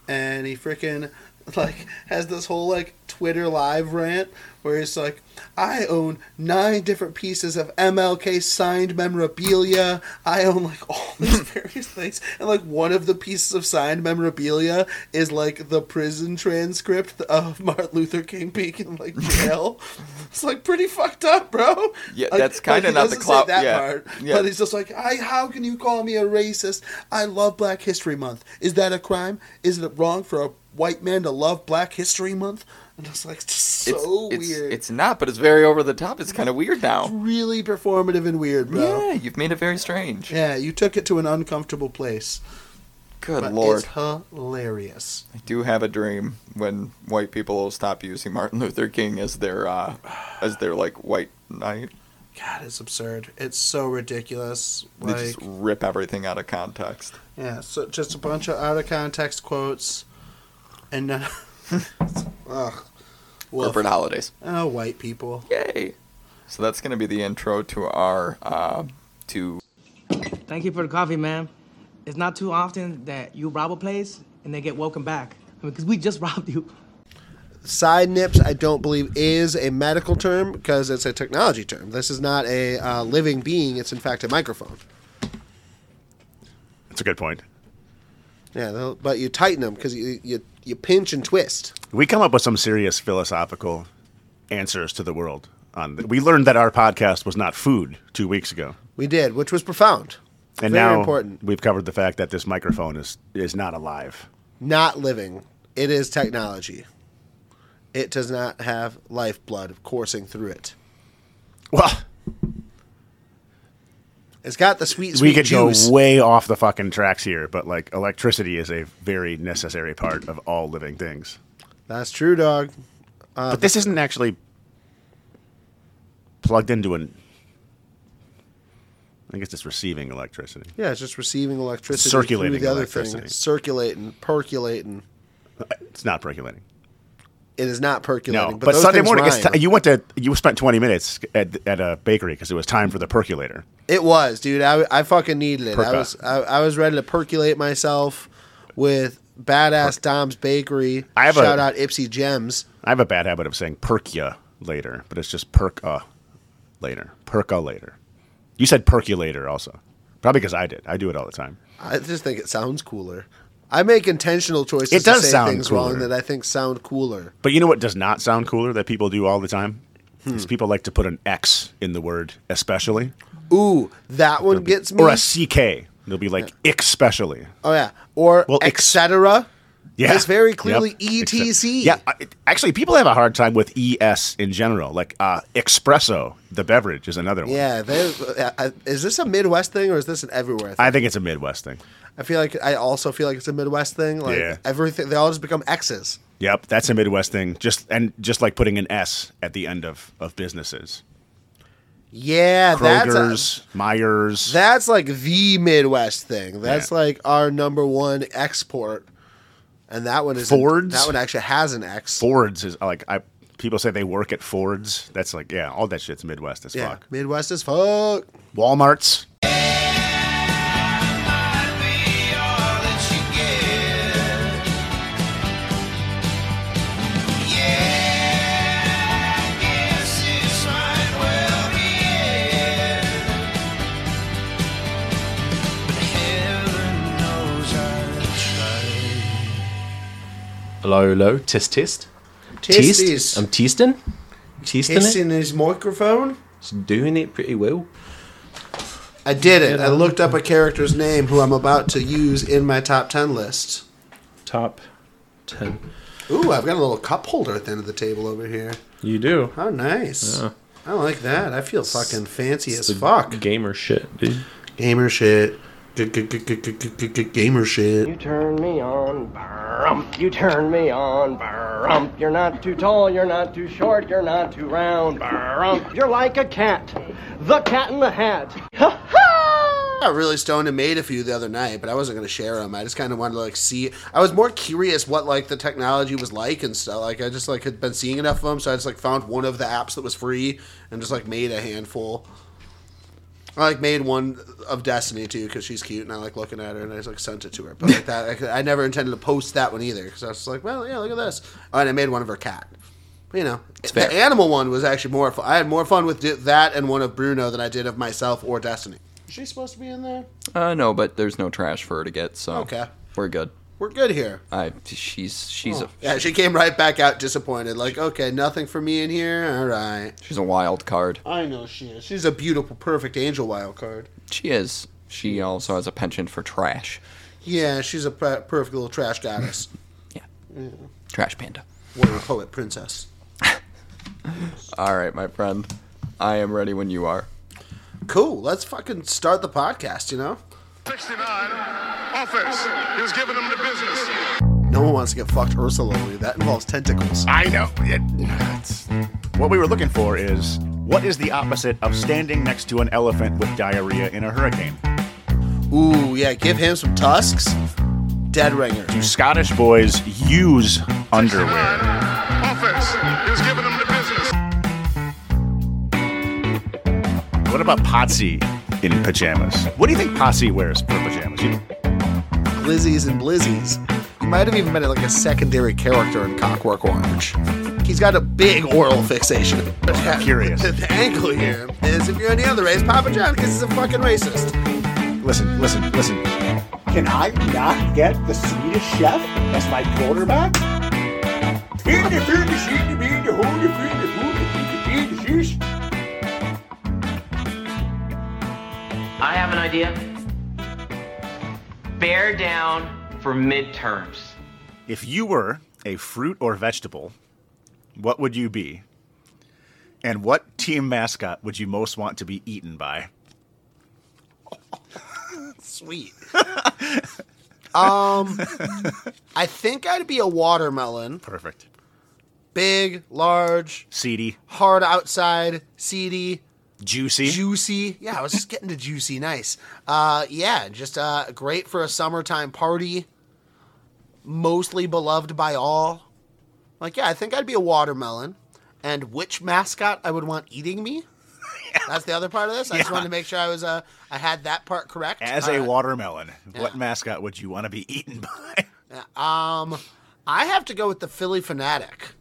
and he freaking like has this whole like Twitter live rant where he's like, "I own nine different pieces of MLK signed memorabilia. I own like all these various things, and like one of the pieces of signed memorabilia is like the prison transcript of Martin Luther King being in like jail. it's like pretty fucked up, bro. Yeah, Like- that's kinda like, not the clout- That yeah, part, yeah. but he's just like, I. How can you call me a racist? I love Black History Month. Is that a crime? Is it wrong for a white man to love Black History Month? And it's like it's so it's, weird. It's not, but it's very over the top. It's kind of weird now. really performative and weird, bro. Yeah, you've made it very strange. Yeah, you took it to an uncomfortable place. Good but lord. it's hilarious. I do have a dream when white people will stop using Martin Luther King as their uh, as their like white knight. God, it's absurd. It's so ridiculous. They just rip everything out of context. yeah, so just a bunch of out of context quotes, and uh, ugh, woof. Corporate holidays. Oh, white people. Yay! So that's gonna be the intro to our uh, to Thank you for the coffee, ma'am. It's not too often that you rob a place and they get welcome back. I mean, because we just robbed you. Side nips, I don't believe, is a medical term because it's a technology term. This is not a uh, living being. It's in fact a microphone. That's a good point. Yeah, but you tighten them because you, you you pinch and twist. We come up with some serious philosophical answers to the world. On we learned that our podcast was not food two weeks ago, We did, which was profound. and Very now important. we've covered the fact that this microphone is is not alive. Not living. It is technology. It does not have lifeblood coursing through it. Well, it's got the sweet, sweet we could juice. go way off the fucking tracks here, but like electricity is a very necessary part of all living things. That's true, dog. Uh, but this isn't actually plugged into an. I guess it's receiving electricity. Yeah, it's just receiving electricity Circulating the other electricity. thing, circulating, percolating. It's not percolating. It is not percolating. No, but, but, Sunday morning, it's rhyme. you went to you spent twenty minutes at, at a bakery because it was time for the percolator. It was, dude. I, I fucking needed it. I was I, I was ready to percolate myself with badass Dom's Bakery. I have a- shout out Ipsy Gems. I have a bad habit of saying perkia later, but it's just perka later. Perka later. You said percolator also, probably because I did. I do it all the time. I just think it sounds cooler. I make intentional choices It does to say sound things cooler. wrong that I think sound cooler. But you know what does not sound cooler that people do all the time? Hmm. Is people like to put an X in the word especially. Ooh, that one gets me. Or a CK. They'll be like especially. oh yeah, or Well, etc. Yeah. it's very clearly Yep. ETC. Yeah, actually, people have a hard time with ES in general. Like uh, espresso, the beverage, is another one. Yeah, uh, uh, is this a Midwest thing or is this an everywhere thing? I think it's a Midwest thing. I feel like I also feel like it's a Midwest thing. Like Yeah. everything, they all just become X's. Yep, that's a Midwest thing. Just and just like putting an S at the end of, of businesses. Yeah, that's a- Kroger's, Meijer's. That's like the Midwest thing. That's Yeah. like our number one export, and that one is Fords? That one actually has an X. Ford's is like I. People say they work at Ford's. That's like yeah, all that shit's Midwest as yeah, fuck. Midwest as fuck. Walmart's. Hello, hello. Test, test. Testes. Test. I'm testing. Testing in his microphone. It's doing it pretty well. I did it. I looked up a character's name who I'm about to use in my top ten list. Top ten. Ooh, I've got a little cup holder at the end of the table over here. You do. How nice. Yeah. I like that. I feel fucking fancy as fuck. Gamer shit, dude. Gamer shit. G- g- g- g- g- g- g- g- Gamer shit. You turn me on, brump. You turn me on, brump. You're not too tall, you're not too short, you're not too round, brump. You're like a cat, the cat in the hat. Ha ha! I got really stoned and made a few the other night, but I wasn't gonna share them. I just kind of wanted to like see. I was more curious what like the technology was like and stuff. Like I just like had been seeing enough of them, so I just like found one of the apps that was free and just like made a handful. I like made one of Destiny too because she's cute and I like looking at her and I just like sent it to her. But like that, I, I never intended to post that one either because I was like, well, yeah, look at this. Oh, and I made one of her cat. But, you know, fair. the animal one was actually more fun. I had more fun with that and one of Bruno than I did of myself or Destiny. Is she supposed to be in there? Uh, no, but there's no trash for her to get, so Okay. we're good. We're good here. I she's she's Oh. yeah, she came right back out disappointed. Like, okay, nothing for me in here. All right. she's a wild card. I know she is. She's a beautiful, perfect angel wild card. She is. She also has a penchant for trash. Yeah, she's a per- perfect little trash goddess. Yeah. yeah. Trash panda. Warrior poet princess. All right, my friend. I am ready when you are. Cool. Let's fucking start the podcast. You know. 69, offense. He was giving them the business. No one wants to get fucked Ursularly. That involves tentacles. I know. It, it's- what we were looking for is what is the opposite of standing next to an elephant with diarrhea in a hurricane? Ooh, yeah. Give him some tusks. Dead ringer. Do Scottish boys use underwear? Offense. He was giving them the business. What about Potsie in pajamas? What do you think Potsie wears for pajamas? You- Glizzies and blizzies. He might have even been like a secondary character in Cockwork Orange. He's got a big oral fixation. I'm curious. The angle here is if you're any other race, Papa John, because he's a fucking racist. Listen, listen, listen. Can I not get the Swedish chef as my quarterback? In the food, the sheet, the bean, the hole, the food, the food, the bean, the fish. I have an idea. Bear down for midterms. If you were a fruit or vegetable, what would you be? And what team mascot would you most want to be eaten by? Sweet. um, I think I'd be a watermelon. Perfect. Big, large, Seedy, hard outside, seedy, juicy. juicy. Yeah, I was just getting to juicy. Nice. Uh, yeah, just uh, great for a summertime party. Mostly beloved by all. Like, yeah, I think I'd be a watermelon. And which mascot I would want eating me? That's the other part of this. I just wanted to make sure I was uh, I had that part correct. As a watermelon, what mascot would you want to be eaten by? Um, I have to go with the Phillie Phanatic.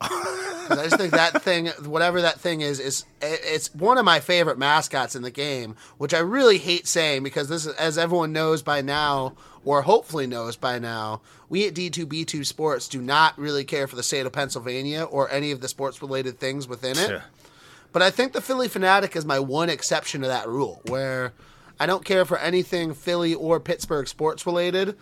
I just think that thing, whatever that thing is, is it's one of my favorite mascots in the game. Which I really hate saying because this is, as everyone knows by now, or hopefully knows by now, we at D2B2 Sports do not really care for the state of Pennsylvania or any of the sports related things within it. Tuh. But I think the Phillie Phanatic is my one exception to that rule, where I don't care for anything Philly or Pittsburgh sports related,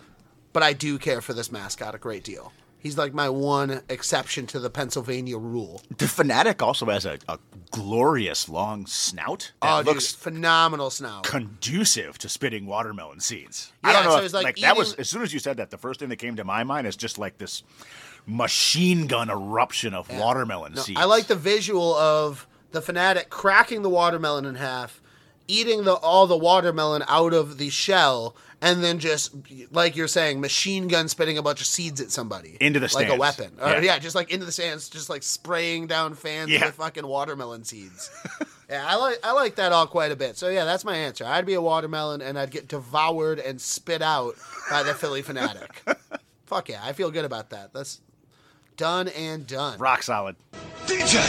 but I do care for this mascot a great deal. He's like my one exception to the Pennsylvania rule. The Phanatic also has a, a glorious long snout that oh, dude, looks phenomenal snout. conducive to spitting watermelon seeds. Yeah, I don't know. so if- it's like like that was eating- as soon as you said that, the first thing that came to my mind is just like this machine gun eruption of watermelon No, seeds. I like the visual of the Phanatic cracking the watermelon in half, eating the all the watermelon out of the shell, and then just like you're saying, machine gun spitting a bunch of seeds at somebody Into the like a stands. weapon. Or, Yeah. yeah. just like into the sands, just like spraying down fans Yeah. with fucking watermelon seeds. yeah, I like I like that all quite a bit. So yeah, that's my answer. I'd be a watermelon, and I'd get devoured and spit out by the Phillie Phanatic. Fuck yeah, I feel good about that. That's done and done. Rock solid. DJ,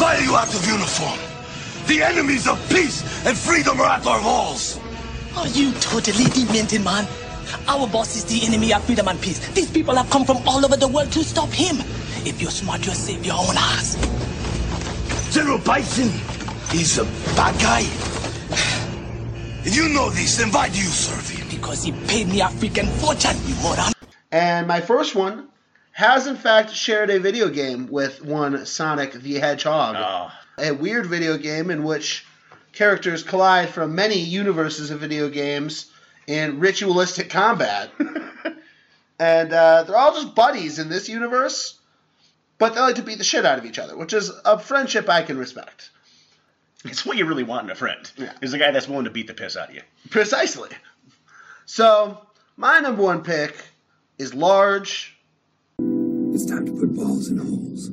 why are you out of uniform? The enemies of peace and freedom are at our walls. Are you totally demented, man? Our boss is the enemy of freedom and peace. These people have come from all over the world to stop him. If you're smart, you'll save your own ass. General Bison, he's a bad guy. If you know this, then why do you serve him? Because he paid me a freaking fortune, you moron. And my first one has in fact shared a video game with one Sonic the Hedgehog. Ah. A weird video game in which characters collide from many universes of video games in ritualistic combat. and uh, they're all just buddies in this universe, but they like to beat the shit out of each other, which is a friendship I can respect. It's what you really want in a friend. Yeah. Is a guy that's willing to beat the piss out of you. Precisely. So, my number one pick is large. It's time to put balls in holes.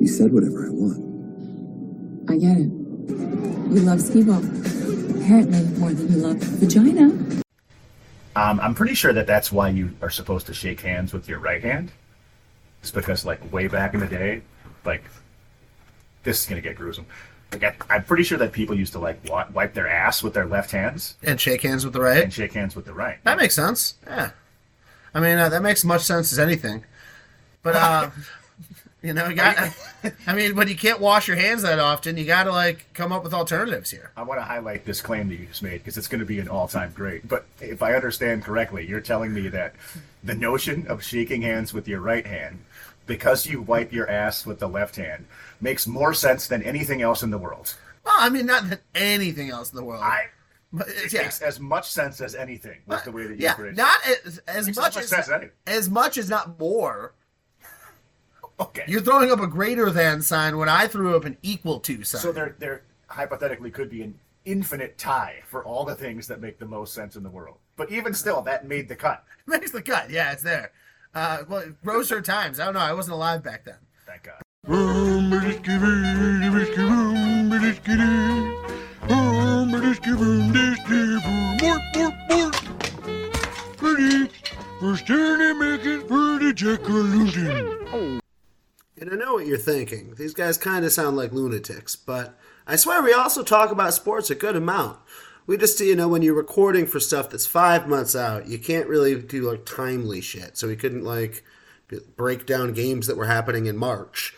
You said whatever I want. I get it. You love skee ball. Apparently more than you love vagina. Um, I'm pretty sure that that's why you are supposed to shake hands with your right hand. It's because, like, way back in the day, like, this is gonna get gruesome. Like, I, I'm pretty sure that people used to like wa- wipe their ass with their left hands And shake hands with the right. and shake hands with the right. That makes sense. Yeah. I mean, uh, that makes as much sense as anything. But, uh, you know, you got, I mean, but you can't wash your hands that often, you got to, like, come up with alternatives here. I want to highlight this claim that you just made because it's going to be an all-time great. But if I understand correctly, you're telling me that the notion of shaking hands with your right hand, because you wipe your ass with the left hand, makes more sense than anything else in the world. Well, I mean, not that anything else in the world. I, but, It yeah. makes as much sense as anything. Was the way that you yeah, it. not as, as much as as much sense as anything. as much as not more. Okay. You're throwing up a greater than sign when I threw up an equal to sign. So there, there hypothetically could be an infinite tie for all the things that make the most sense in the world. But even still, that made the cut. makes the cut. Yeah, it's there. Uh, well, Roser times. I don't know. I wasn't alive back then. Thank God. And I know what you're thinking. These guys kind of sound like lunatics, but I swear we also talk about sports a good amount. We just, you know, when you're recording for stuff that's five months out, you can't really do like timely shit. So we couldn't like break down games that were happening in March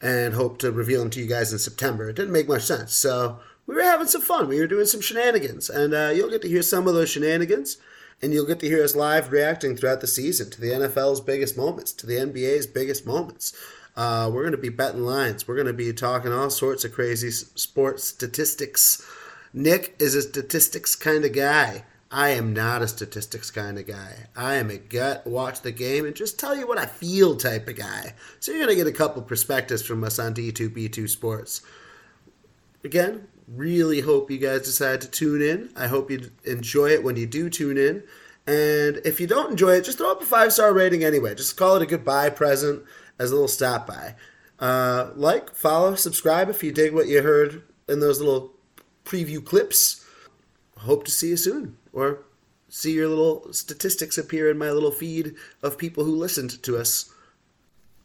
and hope to reveal them to you guys in September. It didn't make much sense. So we were having some fun. We were doing some shenanigans, and uh, you'll get to hear some of those shenanigans, and you'll get to hear us live reacting throughout the season to the NFL's biggest moments, to the NBA's biggest moments. Uh, we're going to be betting lines. We're going to be talking all sorts of crazy sports statistics. Nick is a statistics kind of guy. I am not a statistics kind of guy. I am a gut, watch the game, and just tell you what I feel type of guy. So you're going to get a couple perspectives from us on D2B2 Sports. Again, really hope you guys decide to tune in. I hope you enjoy it when you do tune in. And if you don't enjoy it, just throw up a five star rating anyway. Just call it a goodbye present as a little stop by. Uh, like, follow, subscribe if you dig what you heard in those little preview clips. Hope to see you soon, or see your little statistics appear in my little feed of people who listened to us.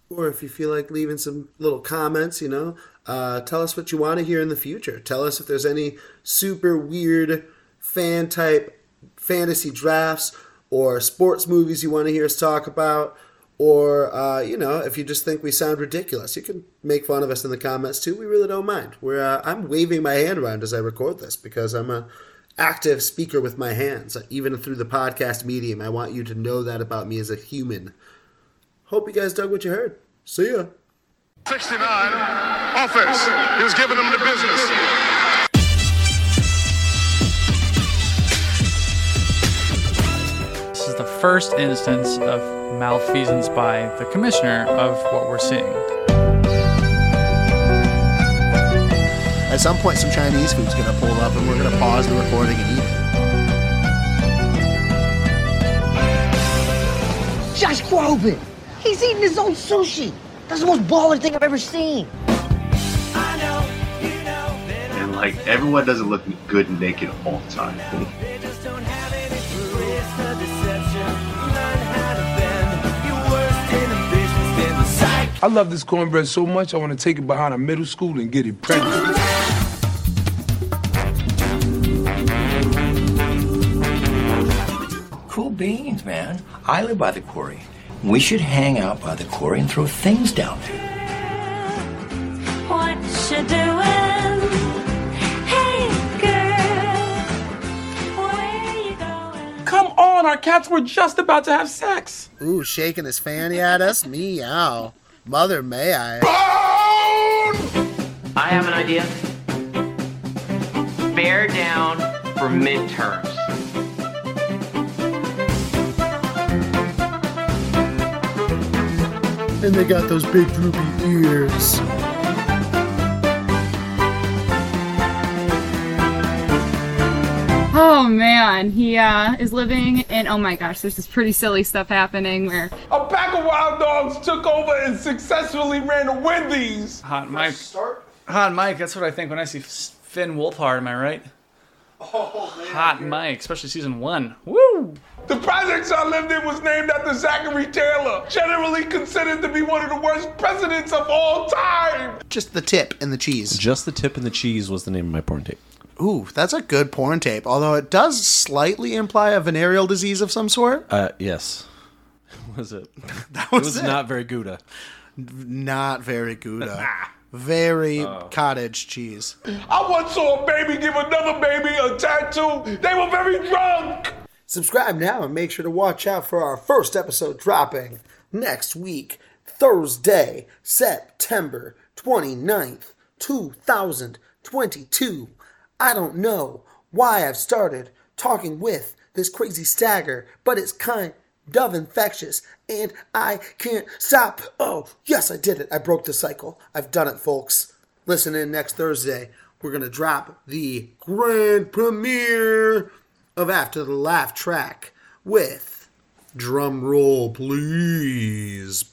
Or if you feel like leaving some little comments, you know, uh, tell us what you want to hear in the future. Tell us if there's any super weird fan type fantasy drafts or sports movies you want to hear us talk about. Or, uh, you know, if you just think we sound ridiculous, you can make fun of us in the comments too. We really don't mind. We're, uh, I'm waving my hand around as I record this because I'm a active speaker with my hands. Even through the podcast medium, I want you to know that about me as a human. Hope you guys dug what you heard. See ya. 69, offense. He was giving them the business. This is the first instance of malfeasance by the commissioner of what we're seeing. At some point, some Chinese food's gonna pull up, and we're gonna pause the recording and eat it. Josh Groban. He's eating his own sushi. That's the most baller thing I've ever seen. And like everyone doesn't look good naked all the time. I love this cornbread so much, I want to take it behind a middle school and get it pregnant. Cool beans, man. I live by the quarry. We should hang out by the quarry and throw things down there. What you doing? Hey, girl. Where you going? Come on, our cats were just about to have sex. Ooh, shaking his fanny at us? Meow. Mother, may I? Bone! I have an idea. Bear down for midterms. and they got those big droopy ears. Oh man, he uh, is living in. Oh my gosh, there's this pretty silly stuff happening where a pack of wild dogs took over and successfully ran the Wendy's. Hot Mike. Start. Hot Mike. That's what I think when I see Finn Wolfhard. Am I right? Oh, man, Hot Mike, especially season one. Woo! The projects I lived in was named after Zachary Taylor, generally considered to be one of the worst presidents of all time. Just the tip and the cheese. Just the tip and the cheese was the name of my porn tape. Ooh, that's a good porn tape. Although it does slightly imply a venereal disease of some sort. Uh, yes. Was it? That was, it was was it. not very Gouda. Not very Gouda. Very cottage cheese. I once saw a baby give another baby a tattoo. They were very drunk. Subscribe now and make sure to watch out for our first episode dropping next week, Thursday, September 29th, 2022. I don't know why I've started talking with this crazy stagger, but it's kind of infectious and I can't stop. Oh, yes, I did it. I broke the cycle. I've done it, folks. Listen in next Thursday. We're going to drop the grand premiere of After the Laugh track with drum roll, please.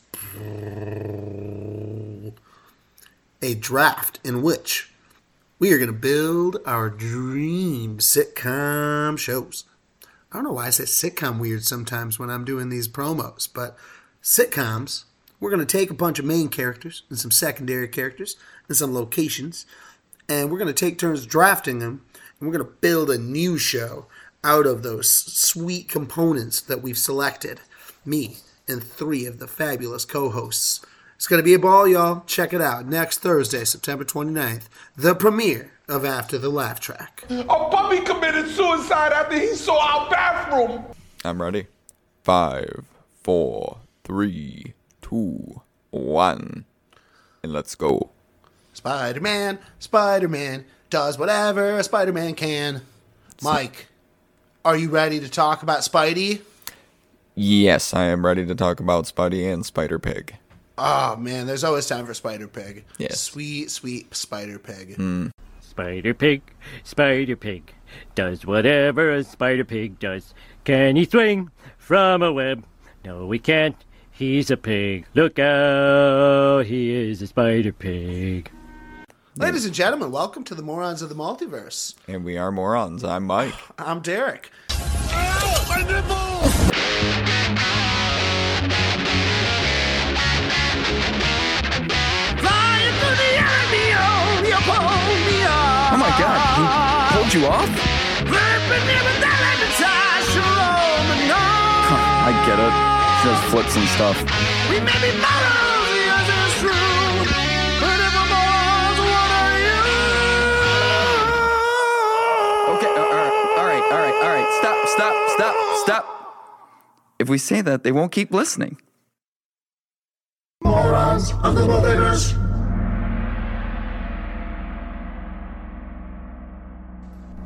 A draft in which we are going to build our dream sitcom shows. I don't know why I say sitcom weird sometimes when I'm doing these promos, but sitcoms, we're going to take a bunch of main characters and some secondary characters and some locations, and we're going to take turns drafting them, and we're going to build a new show out of those sweet components that we've selected. Me and three of the fabulous co hosts. It's going to be a ball, y'all. Check it out next Thursday, September 29th, the premiere of After the Laugh Track. A puppy committed suicide after he saw our bathroom. I'm ready. Five, four, three, two, one, and let's go. Spider Man, Spider Man does whatever a Spider Man can. Mike, are you ready to talk about Spidey? Yes, I am ready to talk about Spidey and Spider Pig. Oh man, there's always time for Spider Pig. Yes. Sweet, sweet Spider Pig. Hmm. Spider Pig, Spider Pig, does whatever a Spider Pig does. Can he swing from a web? No, he can't. He's a pig. Look out, he is a Spider Pig. Ladies and gentlemen, welcome to the Morons of the Multiverse. And we are morons. I'm Mike. I'm Derek. Oh my god, he pulled you off? I get it. She does flips and stuff. All right, all right. Stop, stop, stop, stop. If we say that, they won't keep listening. Morons of the multiverse.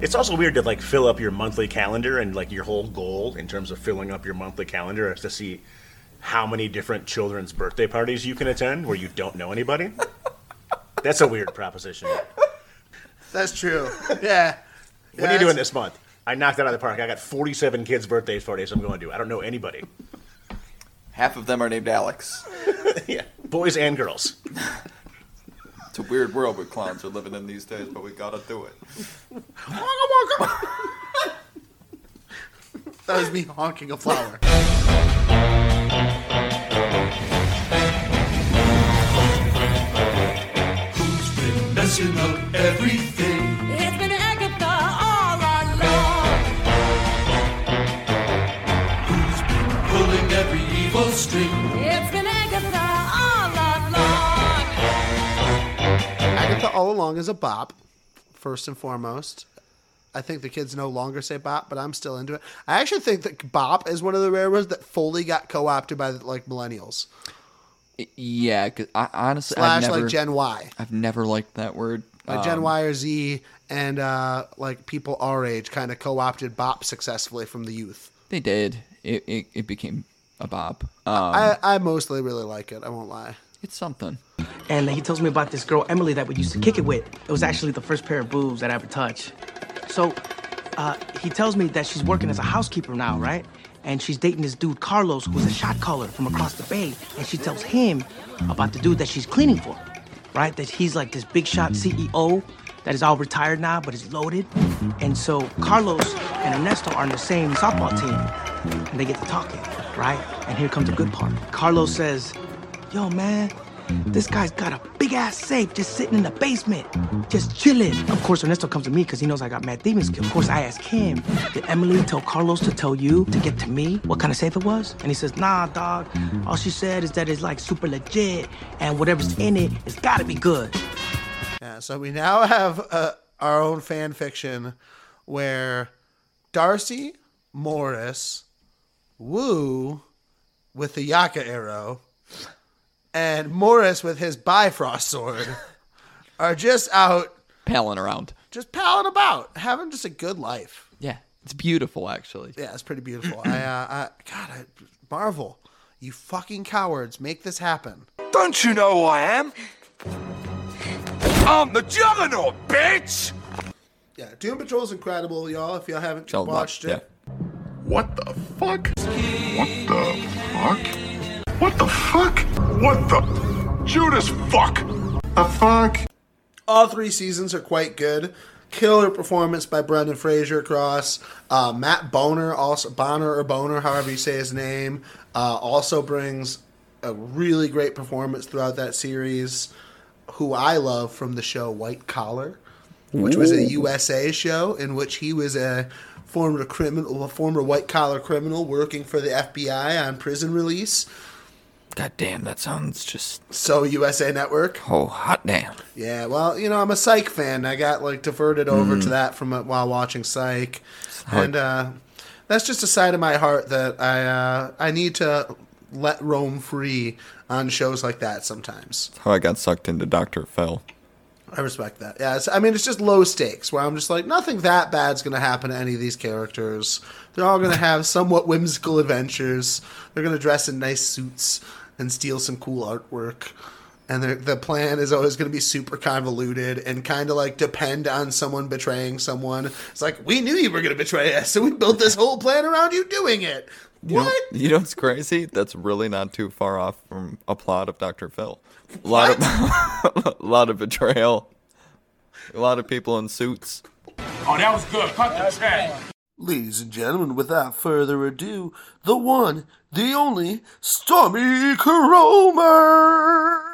It's also weird to like fill up your monthly calendar and like your whole goal in terms of filling up your monthly calendar is to see how many different children's birthday parties you can attend where you don't know anybody. That's a weird proposition. That's true. Yeah. What are you doing this month? I knocked it out of the park. I got 47 kids' birthday parties I'm going to. Do. I don't know anybody. Half of them are named Alex. yeah, boys and girls. It's a weird world we clowns are living in these days, but we gotta do it. That was me honking a flower. Who's been messing up everything? All along is a bop, first and foremost. I think the kids no longer say bop, but I'm still into it. I actually think that bop is one of the rare ones that fully got co-opted by like millennials. Yeah, cause I honestly Slash, I've like, Gen Y. I've never liked that word. Like Gen Um, Y or Z and uh, like people our age kind of co-opted bop successfully from the youth. They did. It it, it became a bop. Um, I, I mostly really like it. I won't lie. It's something. And he tells me about this girl, Emily, that we used to kick it with. It was actually the first pair of boobs that I ever touched. So uh, he tells me that she's working as a housekeeper now, right? And she's dating this dude Carlos, who's a shot caller from across the bay. And she tells him about the dude that she's cleaning for, right? That he's like this big shot CEO that is all retired now, but is loaded. And so Carlos and Ernesto are on the same softball team, and they get to talking, right? And here comes the good part. Carlos says, "Yo, man." This guy's got a big ass safe just sitting in the basement, just chilling. Of course, Ernesto comes to me because he knows I got mad demon skill. Of course, I ask him, Did Emily tell Carlos to tell you to get to me what kind of safe it was? And he says, Nah, dog. All she said is that it's like super legit and whatever's in it, it's gotta be good. Yeah, so we now have uh, our own fan fiction where Darcy Morris, Woo with the Yaka arrow, and Morris with his Bifrost sword are just out Palling around. just palling about, having just a good life. Yeah, it's beautiful actually. Yeah, it's pretty beautiful. I, uh, I, God, I, Marvel, you fucking cowards, make this happen. Don't you know who I am? I'm the Juggernaut, bitch! Yeah, Doom Patrol is incredible, y'all. If y'all haven't Tell them watched about- it, What the fuck? What the fuck? What the fuck? What the Judas fuck? The fuck? all three seasons are quite good. Killer performance by Brendan Fraser across. Uh, Matt Boner, also Bonner or Boner, however you say his name, uh, also brings a really great performance throughout that series. Who I love from the show White Collar, which was a USA show in which he was a former criminal, a former white collar criminal working for the FBI on prison release. God damn, that sounds just So USA Network. oh hot damn. Yeah, well, you know, I'm a Psych fan. I got like diverted over Mm. to that from uh, while watching Psych, hard. and uh, that's just a side of my heart that I uh, I need to let roam free on shows like that sometimes. That's how I got sucked into Doctor Phil. I respect that. Yeah, it's, I mean, it's just low stakes where I'm just like, nothing that bad's going to happen to any of these characters. They're all going to have somewhat whimsical adventures. They're going to dress in nice suits and steal some cool artwork. And the the plan is always going to be super convoluted and kind of like depend on someone betraying someone. It's like, we knew you were going to betray us, so we built this whole plan around you doing it. You know, What? you know what's crazy? That's really not too far off from a plot of Doctor Phil. A lot of a lot of betrayal. A lot of people in suits. Oh, that was good. Cut the check. Ladies and gentlemen, without further ado, the one, the only, Stormy Cromer!